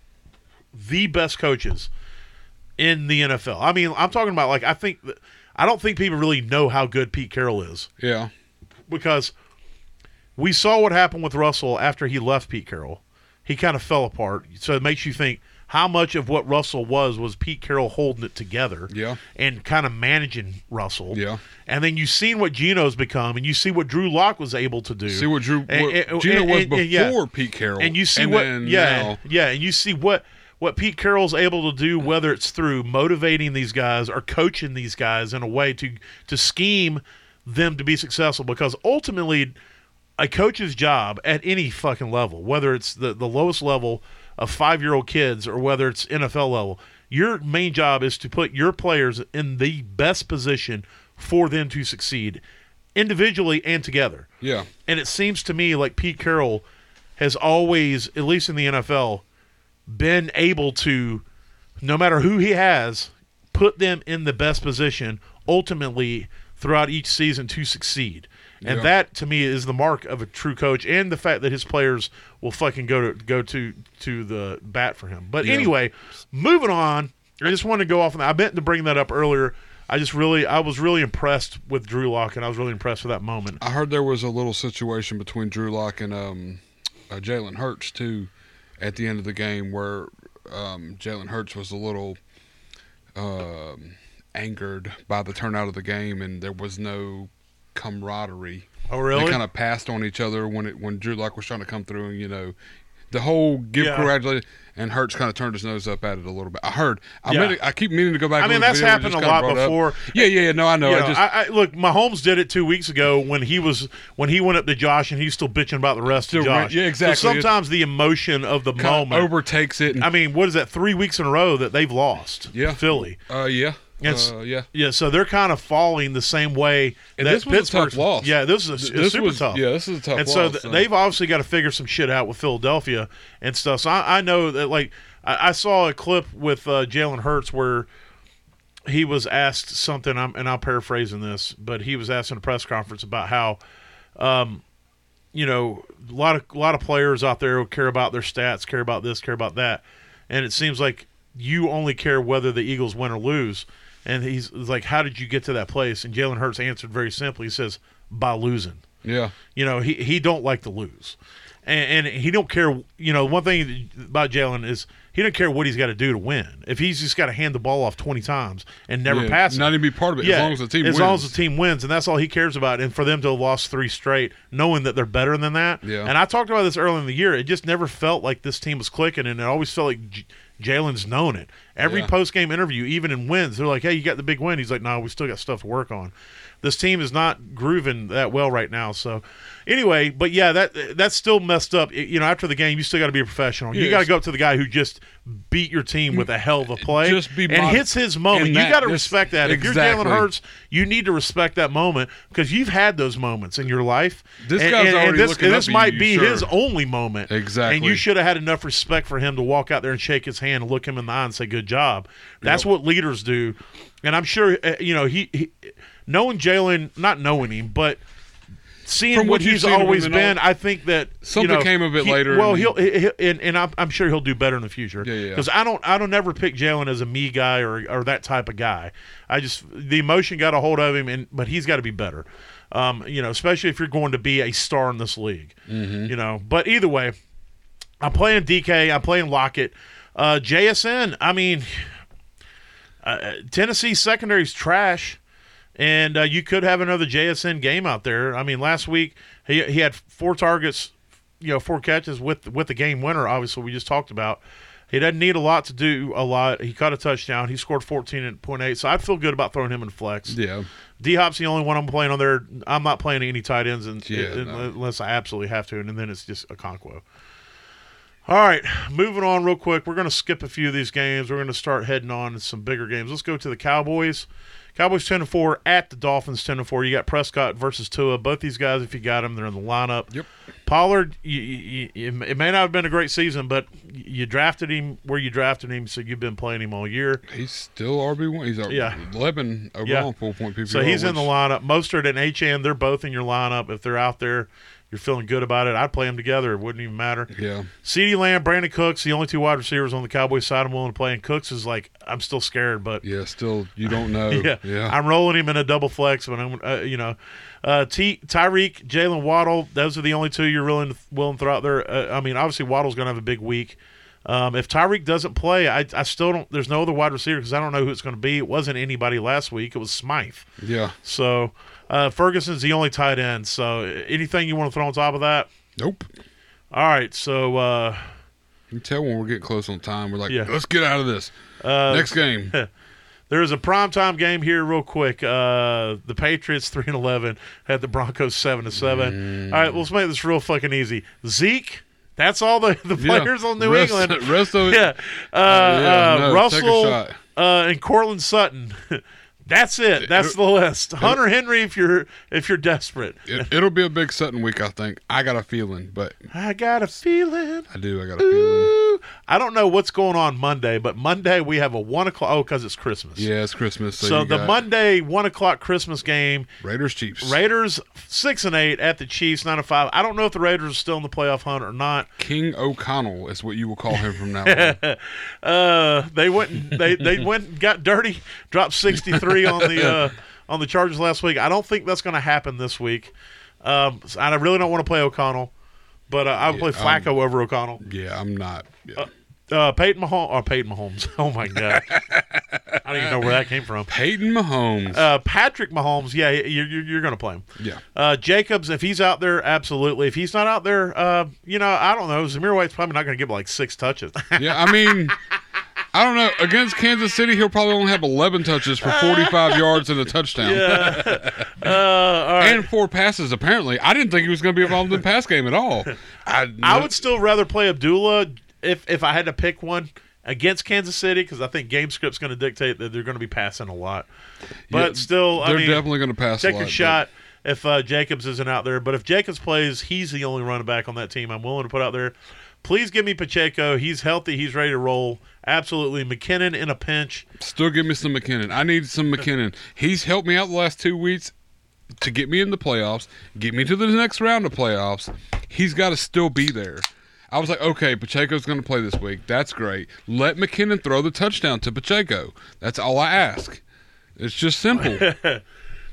the best coaches in the NFL. I mean, I'm talking about like I think I don't think people really know how good Pete Carroll is yeah, because we saw what happened with Russell after he left Pete Carroll. He kind of fell apart. So it makes you think how much of what Russell was was Pete Carroll holding it together Yeah. and kind of managing Russell. Yeah. And then you've seen what Geno's become and you see what Drew Lock was able to do. see what Drew what And- and- Gino and- was and- before yeah. Pete Carroll, and you see and what yeah now- yeah and you see what what Pete Carroll's able to do whether it's through motivating these guys or coaching these guys in a way to to scheme them to be successful because ultimately a coach's job at any fucking level whether it's the the lowest level of 5-year-old kids or whether it's NFL level. Your main job is to put your players in the best position for them to succeed individually and together. Yeah, and it seems to me like Pete Carroll has always, at least in the NFL, been able to, no matter who he has, put them in the best position ultimately throughout each season to succeed. And Yeah. that to me is the mark of a true coach and the fact that his players will fucking go to go to to the bat for him. But Yeah. anyway, moving on, I just wanted to go off on that. I meant to bring that up earlier. I just really I was really impressed with Drew Lock and I was really impressed with that moment. I heard there was a little situation between Drew Lock and um, uh, Jalen Hurts too. at the end of the game where um, Jalen Hurts was a little um, angered by the turnout of the game, and there was no camaraderie. Oh, really? They kind of passed on each other when it when Drew Lock was trying to come through, and you know, the whole give Yeah. congratulations, and Hurts kind of turned his nose up at it a little bit. I heard. I Yeah. mean, I keep meaning to go back. I mean, that's the video, it happened a lot up. before. Yeah, yeah, yeah. No, I know. You I know, just I, I, look, Mahomes did it two weeks ago when he was when he went up to Josh and he's still bitching about the rest of Josh. yeah, exactly. So sometimes the emotion of the moment. overtakes it. And, I mean, what is that? Three weeks in a row that they've lost. Yeah. Philly. uh, yeah, Uh, yeah. Yeah, so they're kind of falling the same way. And that this was a tough loss. Yeah, this is a, This super was- tough. yeah, this is a tough And so loss, so. they've obviously got to figure some shit out with Philadelphia and stuff. So I, I know that like I, I saw a clip with uh, Jalen Hurts where he was asked something, I'm, and I'm paraphrasing this, but he was asked in a press conference about how, um, you know, a lot of a lot of players out there care about their stats, care about this, care about that, and it seems like you only care whether the Eagles win or lose. And he's like, "How did you get to that place?" And Jalen Hurts answered very simply. He says, "By losing." Yeah, You know, he he don't like to lose, and, and he don't care. You know, one thing about Jalen is he don't care what he's got to do to win. If he's just got to hand the ball off twenty times and never yeah. pass it, Not even be part of it Yeah, as long as the team as wins. long as the team wins, and that's all he cares about. And for them to have lost three straight, knowing that they're better than that. Yeah. And I talked about this early in the year. It just never felt like this team was clicking, and it always felt like Jalen's known it. Every Yeah. post game interview, even in wins, they're like, "Hey, you got the big win." He's like, "No, we still got stuff to work on." This team is not grooving that well right now. So, anyway, but yeah, that that's still messed up. You know, after the game, you still got to be a professional. You got to go up to the guy who just beat your team with a hell of a play Just be and hits his moment. and You got to respect that. If you're. Jalen Hurts, you need to respect that moment because you've had those moments in your life. This and, guy's and, and already this, looking and up this at might you, be sure. his only moment. Exactly. And you should have had enough respect for him to walk out there and shake his hand and look him in the eye and say, "Good job." That's what leaders do. And I'm sure uh, you know he, he knowing Jalen, not knowing him, but. Seeing From what, what he's always all- been, I think that you Something know, came of it he- later Well, and- he'll he, he- and, and I'm, I'm sure he'll do better in the future. Yeah, yeah. Because I don't I don't ever pick Jalen as a me guy or or that type of guy. I just the emotion got a hold of him, and but he's got to be better. Um, you know, especially if you're going to be a star in this league. Mm-hmm. You know, but either way, I'm playing DK. I'm playing Lockett. Uh, JSN. I mean, uh, Tennessee secondary's trash, and uh, you could have another JSN game out there. I mean, last week he he had four targets, you know, four catches with with the game winner. Obviously, we just talked about. He doesn't need a lot to do a lot. He caught a touchdown. He scored 14.8. So I'd feel good about throwing him in flex. Yeah, D Hop's the only one I'm playing on there. I'm not playing any tight ends and, Yeah, un- no. unless I absolutely have to, and then it's just a Conquo. All right, moving on real quick. We're going to skip a few of these games. We're going to start heading on to some bigger games. Let's go to the Cowboys. Cowboys 10 and 4 at the Dolphins 10 and 4. You got Prescott versus Tua. Both these guys, if you got them, they're in the lineup. Yep. Pollard, you, you, you, it may not have been a great season, but you drafted him where you drafted him, so you've been playing him all year. he's still RB one. He's a Yeah. eleven overall Yeah. in full point PPR. So he's in the lineup. Mostert and Achane, they're both in your lineup. If they're out there, you're feeling good about it. I'd play them together. It wouldn't even matter. Yeah, CeeDee Lamb, Brandin Cooks, the only two wide receivers on the Cowboys side I'm willing to play. And Cooks is like, I'm still scared, but yeah. Still, you don't know. yeah, yeah. I'm rolling him in a double flex, but I'm, uh, you know, uh, T- Tyreek, Jalen Waddle, those are the only two you're willing to, willing to throw out there. Uh, I mean, obviously Waddle's going to have a big week. Um, if Tyreek doesn't play, I, I still don't. There's no other wide receiver because I don't know who it's going to be. It wasn't anybody last week. It was Smythe. yeah. So uh, Ferguson's the only tight end. So anything you want to throw on top of that? Nope. All right. So uh, You can tell when we're getting close on time. We're like, Yeah. let's get out of this. uh, Next game. there is a primetime game here, real quick. Uh, the Patriots three and eleven had the Broncos seven to seven. All right, let's make this real fucking easy. Zeke. That's all the, the Yeah. players on New rest, England. Rest of it. Yeah. Uh, yeah, uh, no, Russell uh, and Courtland Sutton. That's it. That's the list. Hunter Henry, if you're if you're desperate. It, it'll be a big Sutton week, I think. I got a feeling, but I got a feeling. I do. I got a feeling. I don't know what's going on Monday, but Monday we have a one o'clock. Oh, because it's Christmas. Yeah, it's Christmas. So, So, the Monday one o'clock Christmas game, Raiders Chiefs. Raiders six and eight at the Chiefs nine and five. I don't know if the Raiders are still in the playoff hunt or not. King O'Connell is what you will call him from now on. Uh, they went they they went and got dirty, dropped sixty three on the uh, on the Chargers last week. I don't think that's going to happen this week. Um, so I really don't want to play O'Connell. but uh, I would play Yeah, um, Flacco over O'Connell. Yeah, I'm not. Yeah. Uh, Peyton Mahomes. Oh, Peyton Mahomes. Oh my god, I don't even know where that came from. Peyton Mahomes. Uh, Patrick Mahomes. Yeah, you're, you're, you're going to play him. yeah. Uh, Jacobs, if he's out there, absolutely. If he's not out there, uh, you know, I don't know. Zamir White's probably not going to give like six touches. Yeah, I mean, I don't know. Against Kansas City, he'll probably only have 11 touches for 45 yards and a touchdown. uh, all right. And four passes, apparently. I didn't think he was going to be involved in the pass game at all. I, I would still rather play Abdullah if if I had to pick one against Kansas City because I think game script's going to dictate that they're going to be passing a lot. But Yeah, still, I They're mean, definitely going to pass a take lot, your but- shot if uh, Jacobs isn't out there. But if Jacobs plays, he's the only running back on that team I'm willing to put out there. Please give me Pacheco. He's healthy. He's ready to roll. Absolutely. McKinnon in a pinch. Still give me some McKinnon. I need some McKinnon. He's helped me out the last two weeks to get me in the playoffs, get me to the next round of playoffs. He's got to still be there. I was like, okay, Pacheco's going to play this week. That's great. Let McKinnon throw the touchdown to Pacheco. That's all I ask. It's just simple.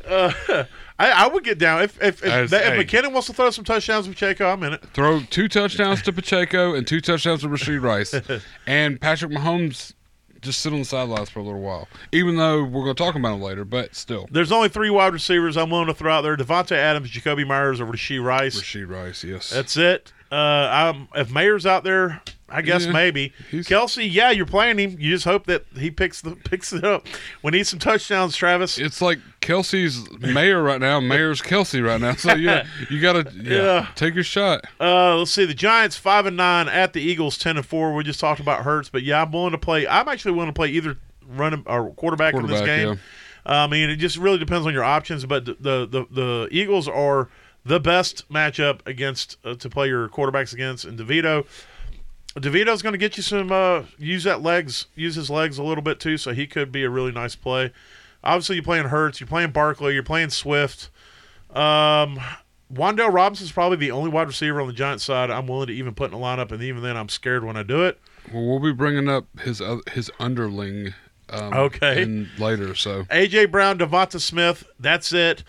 I, I would get down if if, if, As- that, hey. if McKinnon wants to throw some touchdowns with Pacheco. I'm in it. throw two touchdowns to Pacheco and two touchdowns to Rasheed Rice. and Patrick Mahomes just sit on the sidelines for a little while. Even though we're going to talk about him later, but still. There's only three wide receivers I'm willing to throw out there: Davante Adams, Jakobi Meyers, or Rasheed Rice. Rasheed Rice, yes. That's it. Uh, um, if Mayer's out there, I guess Yeah, maybe. Kelce, yeah, you're playing him. You just hope that he picks the picks it up. We need some touchdowns, Travis. it's like Kelce's Mayer right now. Mayer's Kelce right now. So yeah, you gotta yeah, Yeah. take your shot. Uh, let's see. The Giants five and nine at the Eagles ten and four. We just talked about Hurts, but yeah, I'm willing to play. I'm actually willing to play either running or quarterback, in this Quarterback, game. I mean, it just really depends on your options. But the the the, the Eagles are the best matchup against uh, to play your quarterbacks against, and Devito. DeVito's going to get you some uh, use that legs, use his legs a little bit too, so he could be a really nice play. Obviously, you're playing Hurts, you're playing Barkley, you're playing Swift. Um, Wan'Dale Robinson's probably the only wide receiver on the Giants side I'm willing to even put in a lineup, and even then, I'm scared when I do it. Well, we'll be bringing up his oth- his underling. Um, Okay. later, so AJ Brown, Devonta Smith, that's it.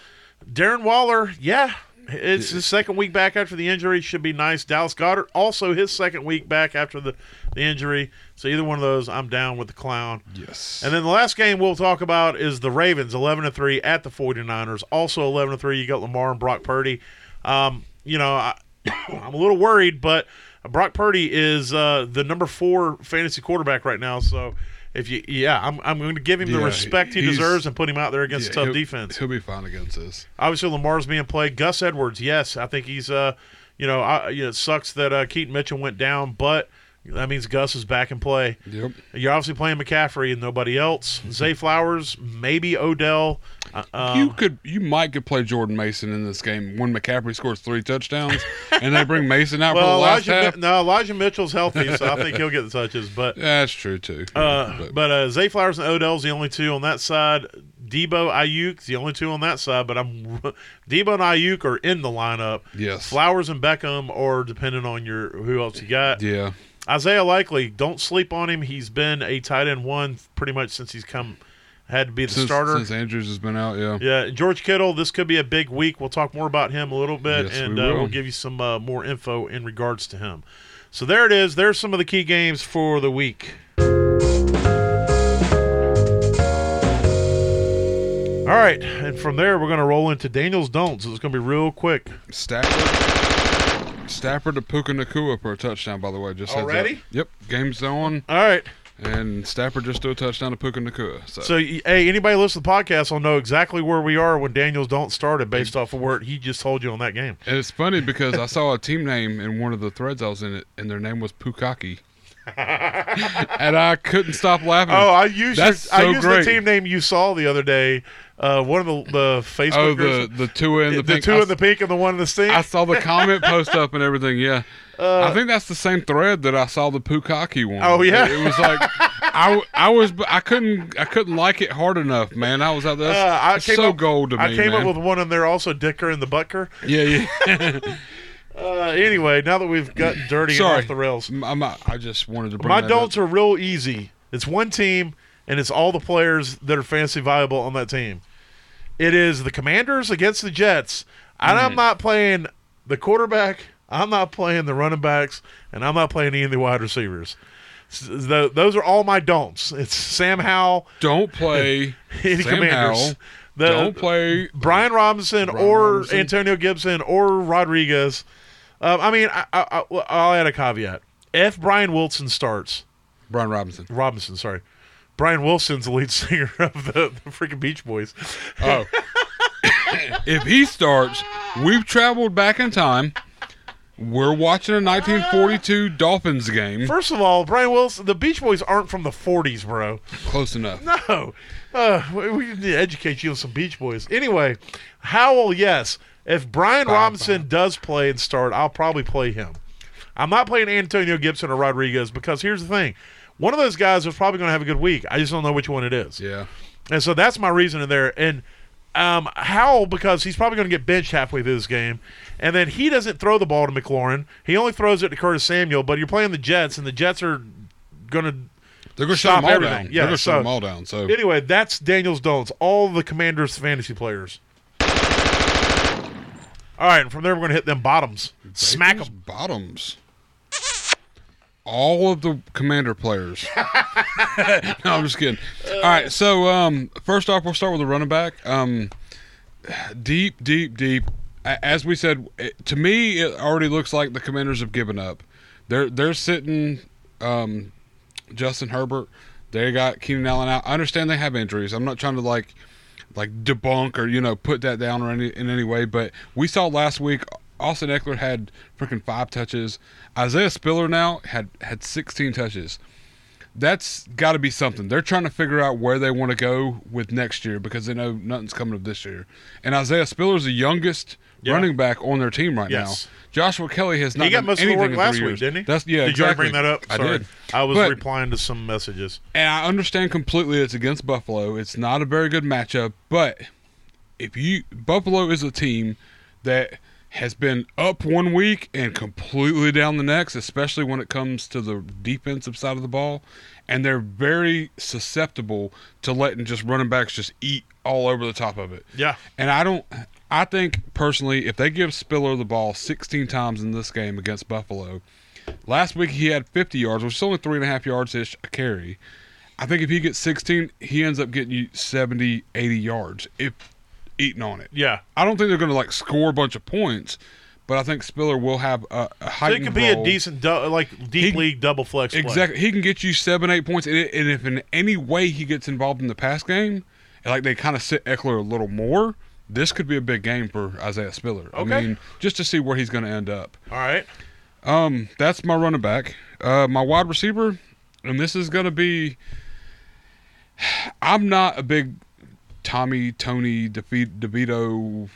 Darren Waller, yeah, it's his second week back after the injury. Should be nice. Dallas Goedert, also his second week back after the, the injury. So either one of those, I'm down with the clown. yes. And then the last game we'll talk about is the Ravens, 11 to 3 at the 49ers. Also 11 to 3, you got Lamar and Brock Purdy. Um, you know, I, I'm a little worried, but Brock Purdy is uh, the number four fantasy quarterback right now. So if you, yeah, I'm, I'm going to give him the Yeah, respect he he's- deserves and put him out there against a tough he'll- defense. He'll be fine against this. Obviously, Lamar's being played. Gus Edwards, yes, I think he's. Uh, you know, I, you know, it sucks that uh, Keaton Mitchell went down, but that means Gus is back in play. Yep. You're obviously playing McCaffrey and nobody else. Zay Flowers, maybe Odell. Uh, um, you could, you might could play Jordan Mason in this game when McCaffrey scores three touchdowns, and they bring Mason out for well, the last Elijah, half. No, Elijah Mitchell's healthy, so I think he'll get the touches. But yeah, That's true too. uh, But- but uh, Zay Flowers and Odell's the only two on that side. Deebo, Aiyuk's the only two on that side. But I'm Deebo and Aiyuk are in the lineup. yes. Flowers and Beckham are depending on your who else you got. Yeah. Isaiah Likely, don't sleep on him. He's been a tight end one pretty much since he's come had to be the Since, starter. since Andrews has been out, yeah. Yeah, George Kittle. This could be a big week. We'll talk more about him a little bit, Yes, and we uh, will. we'll give you some uh, more info in regards to him. So there it is. There's some of the key games for the week. All right, and from there we're going to roll into Daniel's don'ts. So it's going to be real quick. Stafford. Stafford to Puka Nacua for a touchdown, by the way. Just. Already? Yep. Game's on, All right. and Stafford just threw a touchdown to Puka Nacua. So, So, hey, anybody listen to the podcast will know exactly where we are when Daniel's don't started based off of where he just told you on that game. and it's funny because I saw a team name in one of the threads I was in it, and their name was Pukaki. and I couldn't stop laughing. Oh, I used your, That's I used great. the team name you saw the other day. Uh, one of the the Facebook Oh, the the two in the, the, pink. two I, in the pink and the one in the stink. I saw the comment post up and everything. Yeah, I think that's the same thread that I saw the Pukaki one. Uh, Oh, yeah? it, it was like I, I was I couldn't I couldn't like it hard enough, man. I was out there. Uh, I That's came so up, gold to me, I came man. up with one in there also, Dicker and the Butker. yeah, yeah. Uh, anyway, now that we've gotten dirty and off the rails, I'm, I'm, I just wanted to bring my don'ts up. are real easy. It's one team, and it's all the players that are fancy viable on that team. It is the Commanders against the Jets, and Mm. I'm not playing the quarterback I'm not playing the running backs, and I'm not playing any of the wide receivers. S- th- Those are all my don'ts. It's Sam Howell, Don't play any Sam commanders. Howell. The- Don't play. Brian Robinson Brian or Robinson. Antonio Gibson or Rodriguez. Um, I mean, I, I, I, I'll add a caveat. If Brian Wilson starts, Brian Robinson. Robinson, sorry, Brian Wilson's the lead singer of the, the freaking Beach Boys. Oh. if he starts, we've traveled back in time. We're watching a 1942 Dolphins game. First of all, Brian Wilson, the Beach Boys aren't from the 40s, bro. Close enough. No. Uh, we, we need to educate you on some Beach Boys. Anyway, Howell, yes. If Brian Robinson does play and start, I'll probably play him. I'm not playing Antonio Gibson or Rodriguez because here's the thing. One of those guys is probably going to have a good week. I just don't know which one it is. Yeah. And so that's my reason in there. And um, Howell, because he's probably going to get benched halfway through this game. And then he doesn't throw the ball to McLaurin. He only throws it to Curtis Samuel, but you're playing the Jets, and the Jets are going to They're going to shut them all everything. down. Yeah, They're going to so- shut them all down. So Anyway, that's Daniel's don'ts. All the Commanders fantasy players. All right, and from there we're going to hit them bottoms. Smack them. Bottoms. All of the commander players. no, I'm just kidding. All right, so um, first off, we'll start with the running back. Um, deep, deep, deep. As we said, it, to me, it already looks like the Commanders have given up. They're they're sitting um, Justin Herbert. They got Keenan Allen out. I understand they have injuries. I'm not trying to like like debunk or you know put that down or any in any way. But we saw last week Austin Ekeler had freaking five touches. Isaiah Spiller now had had 16 touches. That's got to be something. They're trying to figure out where they want to go with next year because they know nothing's coming of this year. And Isaiah Spiller's the youngest Yeah. running back on their team right Yes. now. Joshua Kelley has not He got most of the work last week, didn't he? That's yeah. Did you bring that up? I Sorry. did. I was But- replying to some messages. And I understand completely it's against Buffalo. It's not a very good matchup, but if you Buffalo is a team that has been up one week and completely down the next, especially when it comes to the defensive side of the ball, and they're very susceptible to letting just running backs just eat all over the top of it. Yeah. And I don't I think personally if they give Spiller the ball 16 times in this game against Buffalo, last week he had 50 yards, which is only three and a half yards ish a carry. I think if he gets 16, he ends up getting you 70, 80 yards if eating on it. Yeah. I don't think they're going to like score a bunch of points, but I think Spiller will have a, a So it could be a decent, du- like, deep He- league double flex play. Exactly. He can get you seven, eight points. And, and if in any way he gets involved in the pass game, like they kind of sit Ekeler a little more, this could be a big game for Isaiah Spiller. Okay. I mean, just to see where he's going to end up. All right. Um, that's my running back. Uh, my wide receiver, and this is going to be. I'm not a big Tommy Tony DeVito. DeVito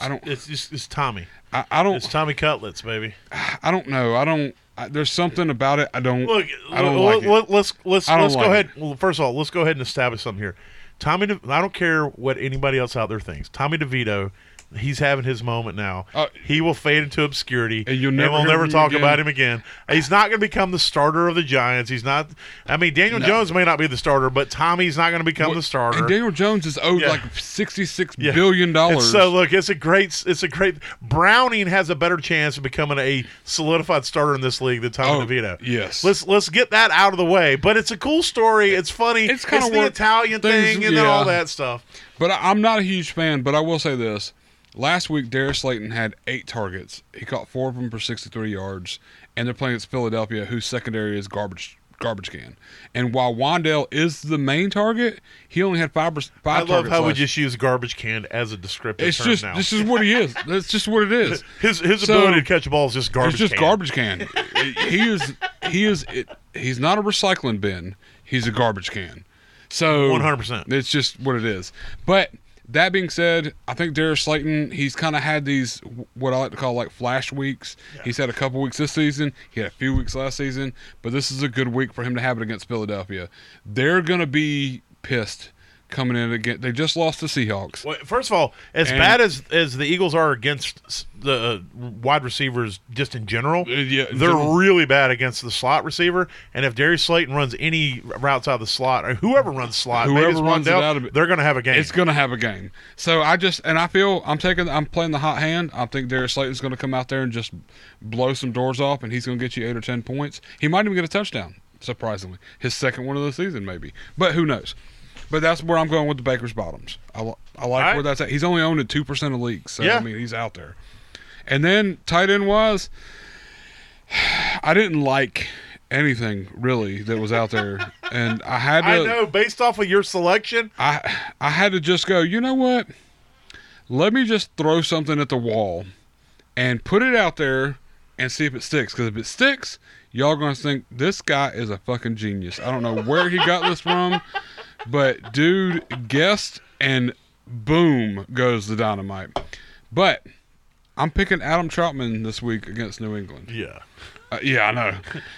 I don't. It's just it's Tommy. I, I don't. It's Tommy Cutlets, baby. I don't know. I don't. I, there's something about it. I don't. Look, I don't let, like it. let, let's let's let's like go it. ahead. Well, first of all, let's go ahead and establish something here. Tommy, De, I don't care what anybody else out there thinks. Tommy DeVito, he's having his moment now. Uh, he will fade into obscurity, And you'll never we'll never talk again. about him again. He's not going to become the starter of the Giants. He's not. I mean, Daniel Jones may not be the starter, but Tommy's not going to become the starter. And Daniel Jones is owed Yeah. like sixty-six Yeah. billion And dollars. so look, it's a great, it's a great. Browning has a better chance of becoming a solidified starter in this league than Tommy Oh, DeVito. yes. let's let's get that out of the way. But it's a cool story. It's funny. It's kinda the Italian things- thing and then all that stuff. But I, I'm not a huge fan. But I will say this: last week, Darius Slayton had eight targets. He caught four of them for 63 yards, and they're playing against Philadelphia, whose secondary is garbage garbage can. And while Wan'Dale is the main target, he only had five. pers- I five love how we just use garbage can as a descriptive It's just now. this is what he is. That's just what it is. his his So- ability to catch a ball is just garbage. It's just can. garbage can. he is he is it, he's not a recycling bin. He's a garbage can. So 100%. It's just what it is. But that being said, I think Darius Slayton, he's kind of had these what I like to call like flash weeks. He's had a couple weeks this season. He had a few weeks last season, but this is a good week for him to have it against Philadelphia. They're gonna be pissed coming in again. They just lost the Seahawks. Well, first of all, as And- bad as as the Eagles are against the uh, wide receivers, just in general, Uh, yeah, they're general. really bad against the slot receiver. And if Darius Slayton runs any routes out of the slot, or whoever runs slot, Whoever runs out of it. they're going to have a game. It's going to have a game. So I just and I feel I'm taking I'm playing the hot hand. I think Darius Slayton's going to come out there and just blow some doors off, and he's going to get you eight or ten points. He might even get a touchdown. Surprisingly, his second one of the season maybe, but who knows? But that's where I'm going with the Baker's bottoms. I, I like where that's at. He's only owned two percent of leagues, so Yeah. I mean he's out there. And then tight end wise, I didn't like anything really that was out there, and I had to. I know, based off of your selection, I I had to just go, you know what? Let me just throw something at the wall and put it out there and see if it sticks. Because if it sticks, y'all gonna think this guy is a fucking genius. I don't know where he got this from, but dude guessed and boom goes the dynamite. But I'm picking Adam Trautman this week against New England. yeah. Uh, yeah, I know.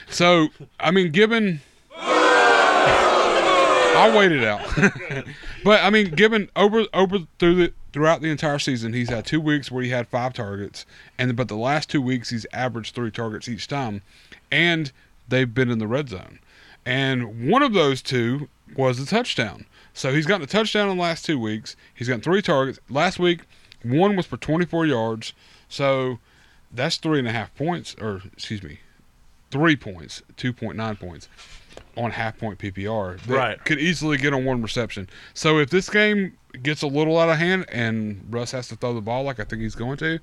So, I mean, given. I'll wait it out. but I mean, given over over through the throughout the entire season, he's had two weeks where he had five targets, and but the last two weeks he's averaged three targets each time, and they've been in the red zone, and one of those two was a touchdown. So he's gotten a touchdown in the last two weeks. He's gotten three targets. Last week, one was for 24 yards. So that's three and a half points, or excuse me, three points, 2.9 points on half point PPR. That Right. Could easily get on one reception. So if this game gets a little out of hand and Russ has to throw the ball like I think he's going to,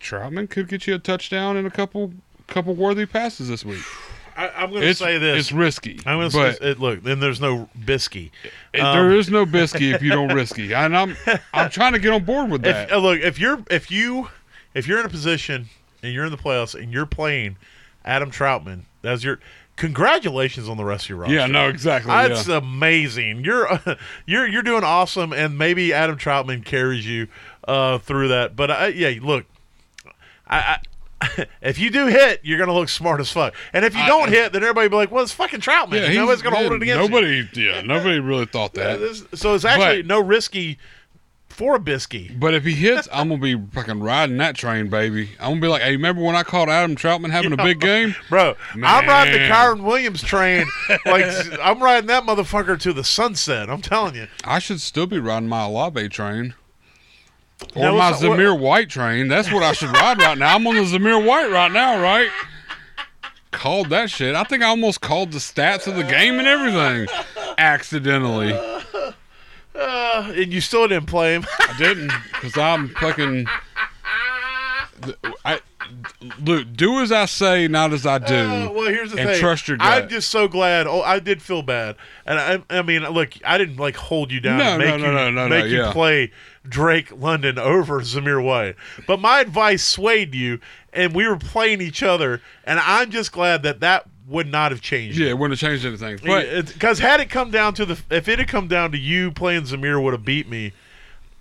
Trautman could get you a touchdown and a couple couple worthy passes this week. I, I'm going to say this. It's risky. I'm going to say it, look. Then there's no bisky. um, there is no bisky if you don't risky. And I'm I'm trying to get on board with that. If, uh, look, if you're if you if you're in a position and you're in the playoffs and you're playing Adam Trautman as your congratulations on the rest of your roster. yeah, no, exactly. That's yeah. amazing. You're you're you're doing awesome, and maybe Adam Trautman carries you uh, through that. But uh, yeah, look, I, I if you do hit, you're gonna look smart as fuck. And if you I- don't hit, then everybody be like, "Well, it's fucking Trautman. yeah, Nobody's gonna hold it against you." nobody, Yeah, nobody really thought that. this- so it's actually But- no risky for a bisky. But if he hits, I'm gonna be fucking riding that train, baby. I'm gonna be like, hey, remember when I called Adam Trautman having a big game? Bro, I'm riding the Man. Kyren Williams train. Like I'm riding that motherfucker to the sunset. I'm telling you. I should still be riding my Olave train. Or Now, my Zamir White train. That's what I should ride right now. I'm on the Zamir White right now, right? Called that shit. I think I almost called the stats of the game and everything. Accidentally. Uh, and you still didn't play him. I didn't, because I'm fucking. I, Luke, do as I say, not as I do. Uh, well, here's the and thing. trust your gut. I'm just so glad. Oh, I did feel bad, and I, I mean, look, I didn't like hold you down, No, and make no, no, you no, no, make no, you yeah. play Drake London over Zamir White. But my advice swayed you, and we were playing each other, and I'm just glad that that would not have changed. yeah, it wouldn't have changed anything. Because had it come down to the if it had come down to you playing Zamir would have beat me.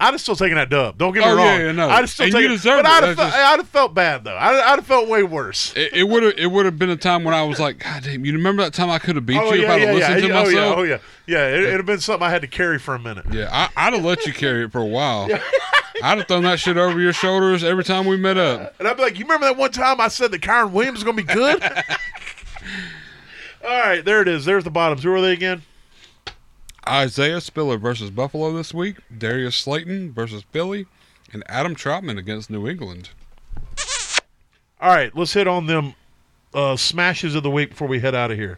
I'd have still taken that dub. Don't get me Oh, wrong. yeah, yeah, no. I'd have still And you taken deserve but it. I'd have, just- I'd have felt bad though. I'd, I'd have felt way worse. It, would have it would have been a time when I was like, God damn, you remember that time I could have beat Oh you yeah, if I'd yeah, have yeah. listened to oh myself? yeah, oh yeah, yeah. It, it'd have been something I had to carry for a minute. Yeah, I, I'd have let you carry it for a while. I'd have thrown that shit over your shoulders every time we met up. And I'd be like, you remember that one time I said that Kyren Williams was going to be good? All right, there it is. There's the bottoms. Who are they again? Isaiah Spiller versus Buffalo this week, Darius Slayton versus Philly, and Adam Trautman against New England. All right, let's hit on them uh, smashes of the week before we head out of here.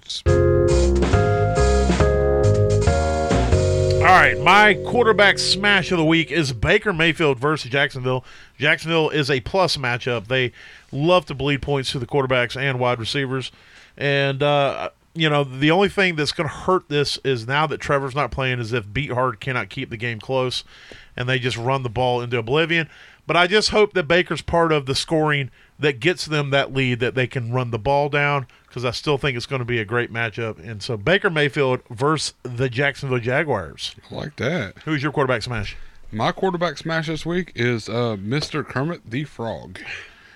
All right, my quarterback smash of the week is Baker Mayfield versus Jacksonville. Jacksonville is a plus matchup. They love to bleed points to the quarterbacks and wide receivers. And, uh, you know, the only thing that's going to hurt this is now that Trevor's not playing, is if Beathard cannot keep the game close and they just run the ball into oblivion. But I just hope that Baker's part of the scoring that gets them that lead that they can run the ball down because I still think it's going to be a great matchup. And so Baker Mayfield versus the Jacksonville Jaguars. I like that. Who's your quarterback smash? My quarterback smash this week is uh, Mr. Kermit the Frog.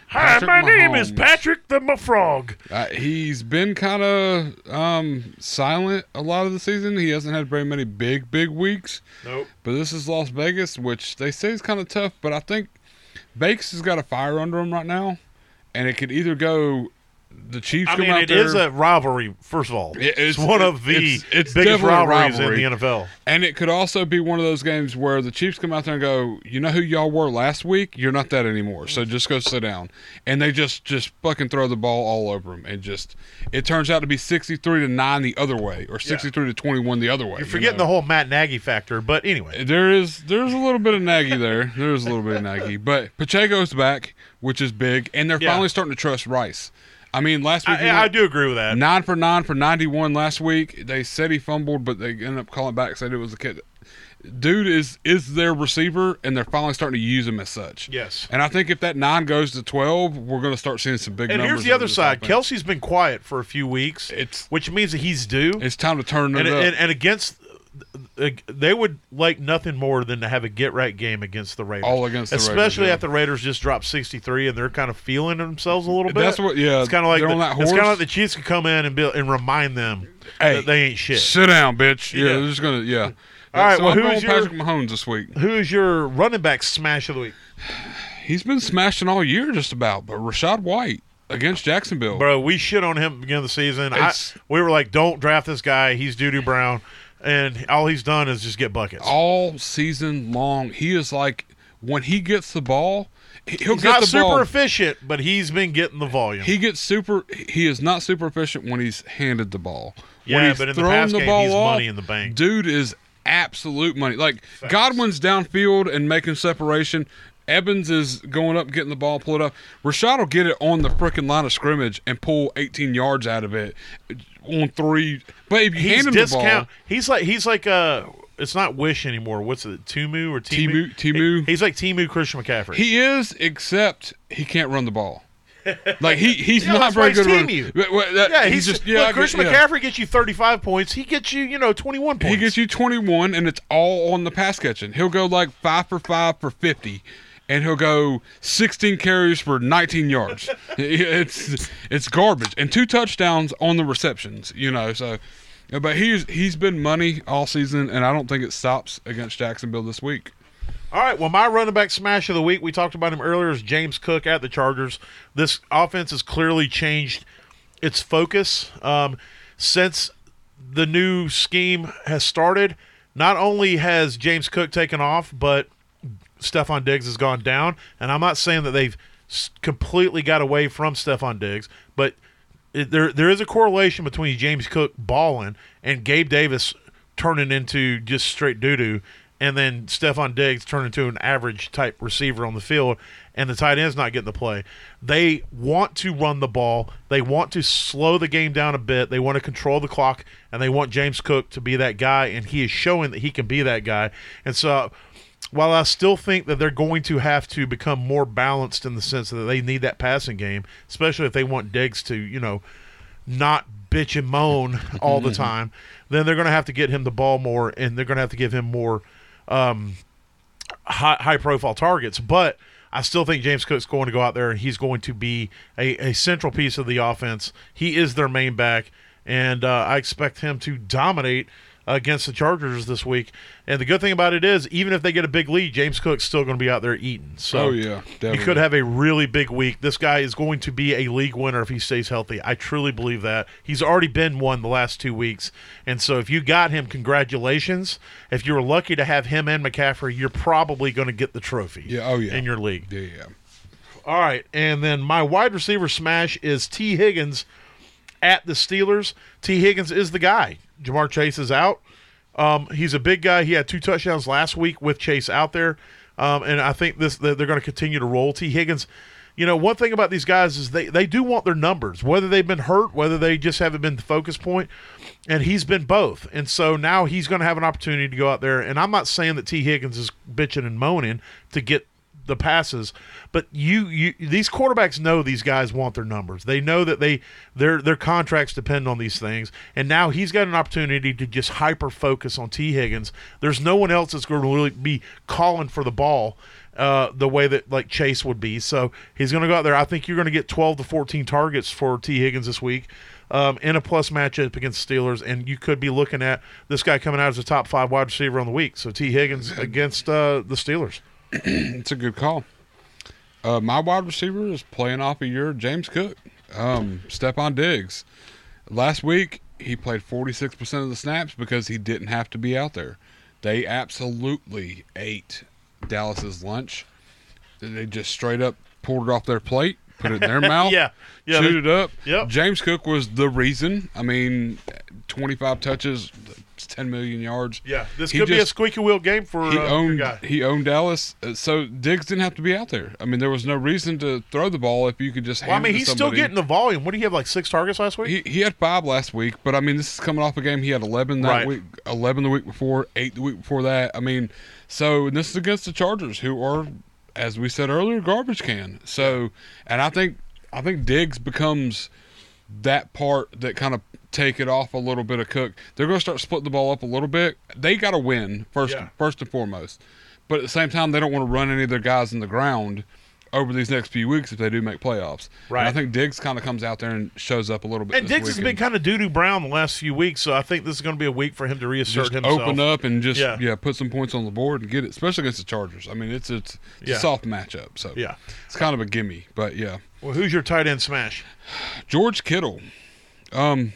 Hi, Patrick my name is Patrick the Frog. Uh, he's been kind of um, silent a lot of the season. He hasn't had very many big, big weeks. Nope. But this is Las Vegas, which they say is kind of tough. But I think Bakes has got a fire under him right now, and it could either go the Chiefs I come mean, it there, is a rivalry. First of all, it's, it's- one of the it's- it's biggest rivalries rivalry. in the NFL. and it could also be one of those games where the Chiefs come out there and go, you know who y'all were last week? You're not that anymore. So just go sit down, and they just just fucking throw the ball all over them, and just it turns out to be 63 to nine the other way, or 63 to 21 the other way. You're forgetting the whole Matt Nagy factor, but anyway, uh, There is there's a little bit of Nagy there. There's a little bit of Nagy, but Pacheco's back, which is big, and they're Yeah. finally starting to trust Rice. I mean, last week I, I do agree with that. nine for nine for 91 last week. They said he fumbled, but they ended up calling back, said it was a kid. Dude is is their receiver, and they're finally starting to use him as such. Yes. And I think if that nine goes to 12, we're going to start seeing some big And numbers. here's the out of other this side. offense. Kelce's been quiet for a few weeks, It's which means that he's due. it's time to turn it and, up. and, and against, they would like nothing more than to have a get right game against the Raiders. All against the Raiders, especially yeah. after the Raiders just dropped 63 and they're kind of feeling themselves a little bit. That's what- yeah, It's kind of like the, on that it's kind of like the Chiefs could come in and be, and remind them Hey, that they ain't shit. Sit down, bitch. Yeah, Yeah. they're just gonna yeah. All right, So well, I'm who your- Patrick Mahomes this week? Who is your running back smash of the week, He's been smashing all year, just about. But Rachaad White against Jacksonville. bro? We shit on him at the beginning of the season. I, we were like, don't draft this guy. He's doo doo brown, and all he's done is just get buckets. all season long, he is like when he gets the ball, he- he'll he's get not the super ball. efficient, but he's been getting the volume. He gets super. He is not super efficient when he's handed the ball. when Yeah, he's but in the thrown pass game, ball he's off, money in the bank. Dude is absolute money. Like Godwin's downfield and making separation. Evans is going up, getting the ball, pulled up. Rachaad will get it on the freaking line of scrimmage and pull 18 yards out of it on three. But you he's hand him the discount. ball, He's like he's like uh it's not Wish anymore. What's it? Tumu or Timu? Timu- Timu. He- he's like Timu Christian McCaffrey. He is, except he can't run the ball. Like he he's Yeah, not very good. team you. But- but that- yeah, he's, just just yeah. Look, Christian yeah. McCaffrey gets you 35 points. He gets you, you know, 21 points. He gets you 21, and it's all on the pass catching. He'll go like five for five for 50, and he'll go 16 carries for 19 yards. it's it's garbage, and two touchdowns on the receptions. You know, so. But he's he's been money all season, and I don't think it stops against Jacksonville this week. All right. Well, my running back smash of the week, we talked about him earlier, is James Cook at the Chargers. This offense has clearly changed its focus um, since the new scheme has started. Not only has James Cook taken off, but Stefon Diggs has gone down. And I'm not saying that they've completely got away from Stefon Diggs, but it, there there is a correlation between James Cook balling and Gabe Davis turning into just straight doo doo, and then Stefon Diggs turning into an average type receiver on the field, and the tight end's not getting the play. They want to run the ball. They want to slow the game down a bit. They want to control the clock, and they want James Cook to be that guy, and he is showing that he can be that guy. And so while I still think that they're going to have to become more balanced in the sense that they need that passing game, especially if they want Diggs to, you know, not bitch and moan all the time, then they're going to have to get him the ball more and they're going to have to give him more um, high, high profile targets. But I still think James Cook's going to go out there and he's going to be a, a central piece of the offense. He is their main back, and uh, I expect him to dominate against the Chargers this week. And the good thing about it is, even if they get a big lead, James Cook's still going to be out there eating. So Oh, yeah, he definitely. could have a really big week. This guy is going to be a league winner if he stays healthy. I truly believe that. He's already been one the last two weeks. And so if you got him, congratulations. If you were lucky to have him and McCaffrey, you're probably going to get the trophy Yeah, oh, yeah. in your league. Yeah, yeah. All right. And then my wide receiver smash is Tee Higgins at the Steelers. Tee Higgins is the guy. Ja'Marr Chase is out. Um, he's a big guy. He had two touchdowns last week with Chase out there. Um, and I think this they're going to continue to roll. Tee Higgins, you know, one thing about these guys is they, they do want their numbers, whether they've been hurt, whether they just haven't been the focus point, and he's been both. And so now he's going to have an opportunity to go out there. And I'm not saying that Tee Higgins is bitching and moaning to get the passes, but you you these quarterbacks know these guys want their numbers. They know that they their their contracts depend on these things, and now he's got an opportunity to just hyper focus on Tee Higgins. There's no one else that's going to really be calling for the ball uh, the way that like Chase would be. So he's going to go out there. I think you're going to get 12 to 14 targets for Tee Higgins this week. Um, in a plus matchup against Steelers, and you could be looking at this guy coming out as a top five wide receiver on the week. So Tee Higgins against uh, the Steelers. It's a good call. Uh, my wide receiver is playing off of your James Cook, um, Stefon Diggs. Last week he played 46% of the snaps because he didn't have to be out there. They absolutely ate Dallas's lunch. They just straight up pulled it off their plate, put it in their mouth, Yeah, yeah, chewed they- it up. Yep. James Cook was the reason. I mean, 25 touches, 10 million yards. Yeah, this He could be a squeaky wheel game for he uh, owned guy. he owned Dallas, uh, so Diggs didn't have to be out there. I mean, there was no reason to throw the ball if you could just. Well, I mean, he's still getting the volume. What do you have, like six targets last week? He, he had five last week, but I mean, this is coming off a game he had eleven that Right. week, eleven the week before, eight the week before that. I mean, so and this is against the Chargers, who are, as we said earlier, garbage can. So, and I think I think Diggs becomes that part that kind of take it off a little bit of Cook. They're going to start splitting the ball up a little bit. They got to win first, Yeah. first and foremost. But at the same time, they don't want to run any of their guys in the ground over these next few weeks if they do make playoffs. And Right. I think Diggs kind of comes out there and shows up a little bit. and Diggs has been kind of doo doo brown the last few weeks, so I think this is going to be a week for him to reassert just himself. open up and just Yeah. yeah. put some points on the board and get it, especially against the Chargers. I mean, it's it's, it's Yeah. a soft matchup, so Yeah. it's kind of a gimme. But yeah, Well, who's your tight end smash George Kittle, um,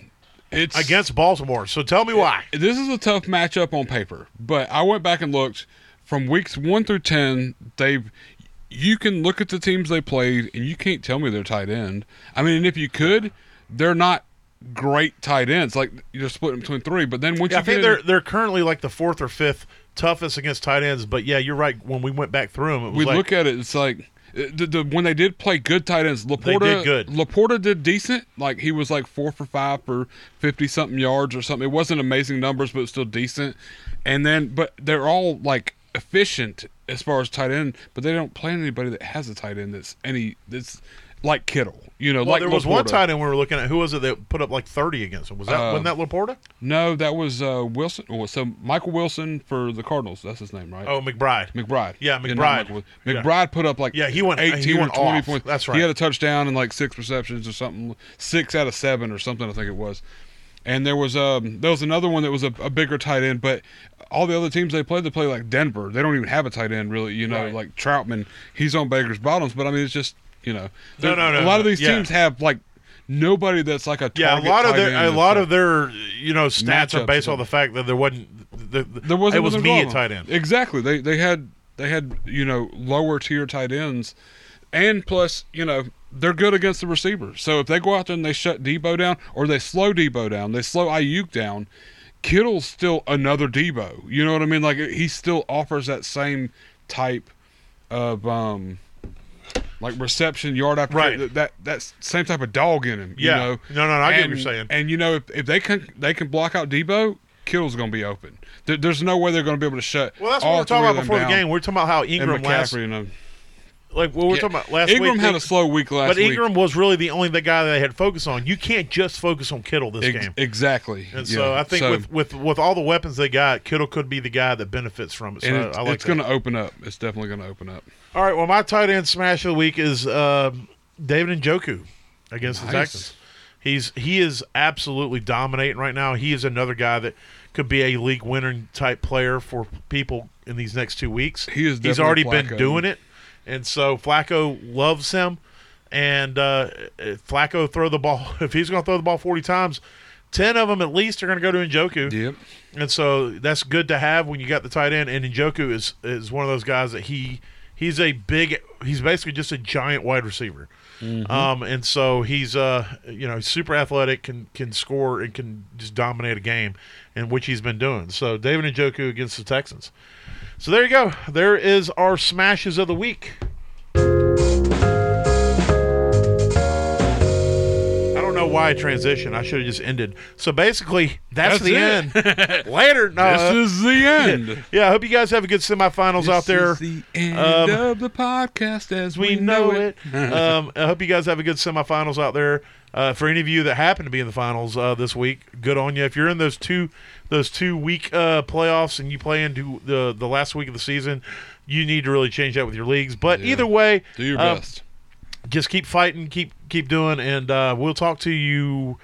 it's against Baltimore? So tell me why. this is a tough matchup on paper, but I went back and looked from weeks one through ten. They've you can look at the teams they played, and you can't tell me they're tight end. I mean, and if you could, they're not great tight ends. Like you're splitting between three, but then once Yeah, I think they're in- they're currently like the fourth or fifth toughest against tight ends. But yeah, you're right. When we went back through them, it was we like, look at it, it's like Uh, the, the, when they did play good tight ends, LaPorta did good. LaPorta did decent. Like he was like four for five for fifty something yards or something. It wasn't amazing numbers, but still decent. And then, but they're all like efficient as far as tight end, but they don't play anybody that has a tight end that's any that's like Kittle. You know, Well, like there was one tight end we were looking at. Who was it that put up like thirty against him? Was that Uh, wasn't that LaPorta? No, that was uh, Wilson. Oh, so Michael Wilson for the Cardinals. That's his name, right? Oh, McBride. McBride. Yeah, McBride. Wilson. Yeah. McBride put up like Yeah, he went- he went or 20 off. points. That's right. He had a touchdown and like six receptions or something, six out of seven or something. I think it was. And there was um there was another one that was a, a bigger tight end, but all the other teams they played, they play like Denver. They don't even have a tight end really. You know, Right. like Trautman, he's on Baker's bottoms, but I mean it's just you know, No, no, no, a lot of these Yeah. teams have like nobody that's like a Yeah, a lot of their a lot of their you know stats are based on the fact that there wasn't the, the, There wasn't it was me at tight end. Exactly. They they had they had you know lower tier tight ends, and plus you know they're good against the receiver. So if they go out there and they shut Deebo down or they slow Deebo down, they slow Aiyuk down. Kittle's still another Deebo. You know what I mean? Like he still offers that same type of um like reception yard after Right. that, that that same type of dog in him. Yeah. You know? No, no, no, I get what you're saying. And you know if, if they can they can block out Deebo, Kittle's going to be open. There, there's no way they're going to be able to shut. Well, that's what we're talking about before the game. We're talking about how And Ingram last, and them. like what we were Yeah. talking about last Ingram week. Ingram had a slow week last but week. But Ingram was really the only the guy that they had focus on. You can't just focus on Kittle this Ex- game. exactly. And Yeah. so I think So- with, with with all the weapons they got, Kittle could be the guy that benefits from it. So and I, it's, I like it's going to open up. It's definitely going to open up. All right. Well, my tight end smash of the week is um David Njoku against the Texans. He's he is absolutely dominating right now. He is another guy that could be a league winner type player for people in these next two weeks. He is He's already been doing it, and so Flacco loves him. And uh, Flacco throw the ball. If he's going to throw the ball forty times, ten of them at least are going to go to Njoku. Yep. And so that's good to have when you got the tight end. And Njoku is is one of those guys that he he's a big he's basically just a giant wide receiver. Um, and so he's uh you know super athletic, can can score and can just dominate a game, and which he's been doing. So David Njoku against the Texans. So there you go. There is our smashes of the week. Why I transitioned. I should have just ended. So basically, that's, That's the it. end. Later. No, This is the end. yeah, I hope you guys have a good semifinals out there. This there. is the end Um, of the podcast as we know it. um, I hope you guys have a good semifinals out there. Uh, for any of you that happen to be in the finals uh, this week, good on you. If you're in those two those two week uh, playoffs and you play into the the last week of the season, you need to really change that with your leagues. But Yeah. either way, Do your uh, best. Just keep fighting, keep keep doing, and uh, we'll talk to you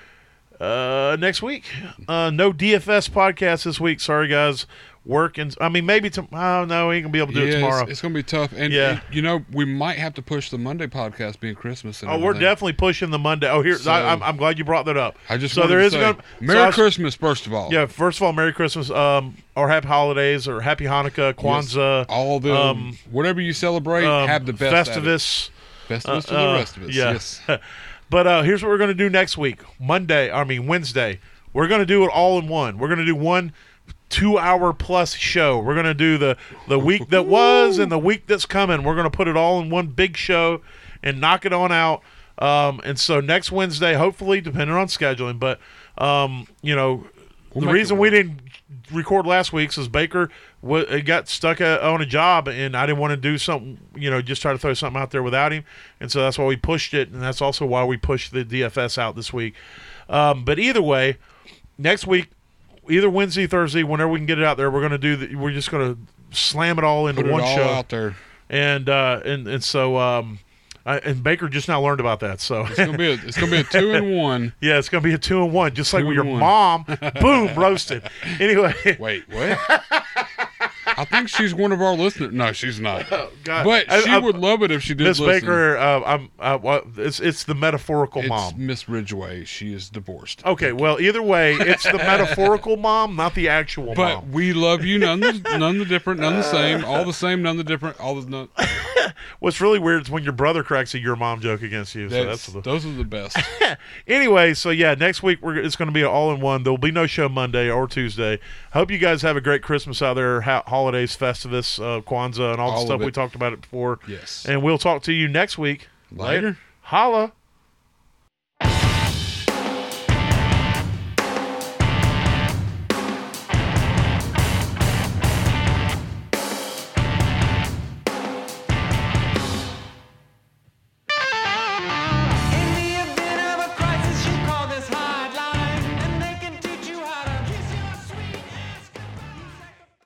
uh, next week. Uh, no DFS podcast this week. Sorry, guys. Work and I mean maybe tomorrow. Oh, no, we ain't gonna be able to do yeah, it it's- tomorrow. It's, gonna be tough. And Yeah. you know, we might have to push the Monday podcast being Christmas. And oh, we're definitely pushing the Monday. Oh, here So- I, I'm, I'm glad you brought that up. I just so there to is say, gonna Merry so was- Christmas first of all. Yeah, first of all, Merry Christmas, um, or Happy Holidays, or Happy Hanukkah, Kwanzaa, all the um, whatever you celebrate, um, have the best at it. Festivus. Festivus to Uh, the rest of us. yeah. Yes. But uh, here's what we're going to do next week. Monday, I mean Wednesday. We're going to do it all in one. We're going to do one two-hour plus show. We're going to do the the week that was and the week that's coming. We're going to put it all in one big show and knock it on out. Um, and so next Wednesday, hopefully, depending on scheduling, but um, you know, We'll the reason we didn't record last week is Baker wa got stuck uh, on a job, and I didn't want to do something, you know, just try to throw something out there without him, and so that's why we pushed it, and that's also why we pushed the DFS out this week. Um, but either way, next week, either Wednesday, Thursday, whenever we can get it out there, we're gonna do. The, we're just gonna slam it all into Put one show, out there. and uh, and and so. Um, I, and Baker just now learned about that, so It's gonna be a, it's gonna be a two and one. yeah, it's gonna be a two and one, just like with your one. mom. Boom, roasted. Anyway, Wait, what? I think she's one of our listeners. No, she's not. God. But I- she I- would love it if she did Miss. Baker, uh, I'm. Uh, well, it's it's the metaphorical it's mom. Miss Ridgeway. She is divorced. Okay, well, either way, it's the metaphorical mom, not the actual mom. But mom. we love you, none the none the different, none the same, all the same, none the different, all the none. What's really weird is when your brother cracks a your mom joke against you. So That's, that's the, those are the best. anyway. So yeah, next week we're it's going to be all in one. There will be no show Monday or Tuesday. Hope you guys have a great Christmas out there, ha- holidays, Festivus, uh, Kwanzaa, and all, All the stuff we talked about it before. Yes. And we'll talk to you next week. Later. Holla.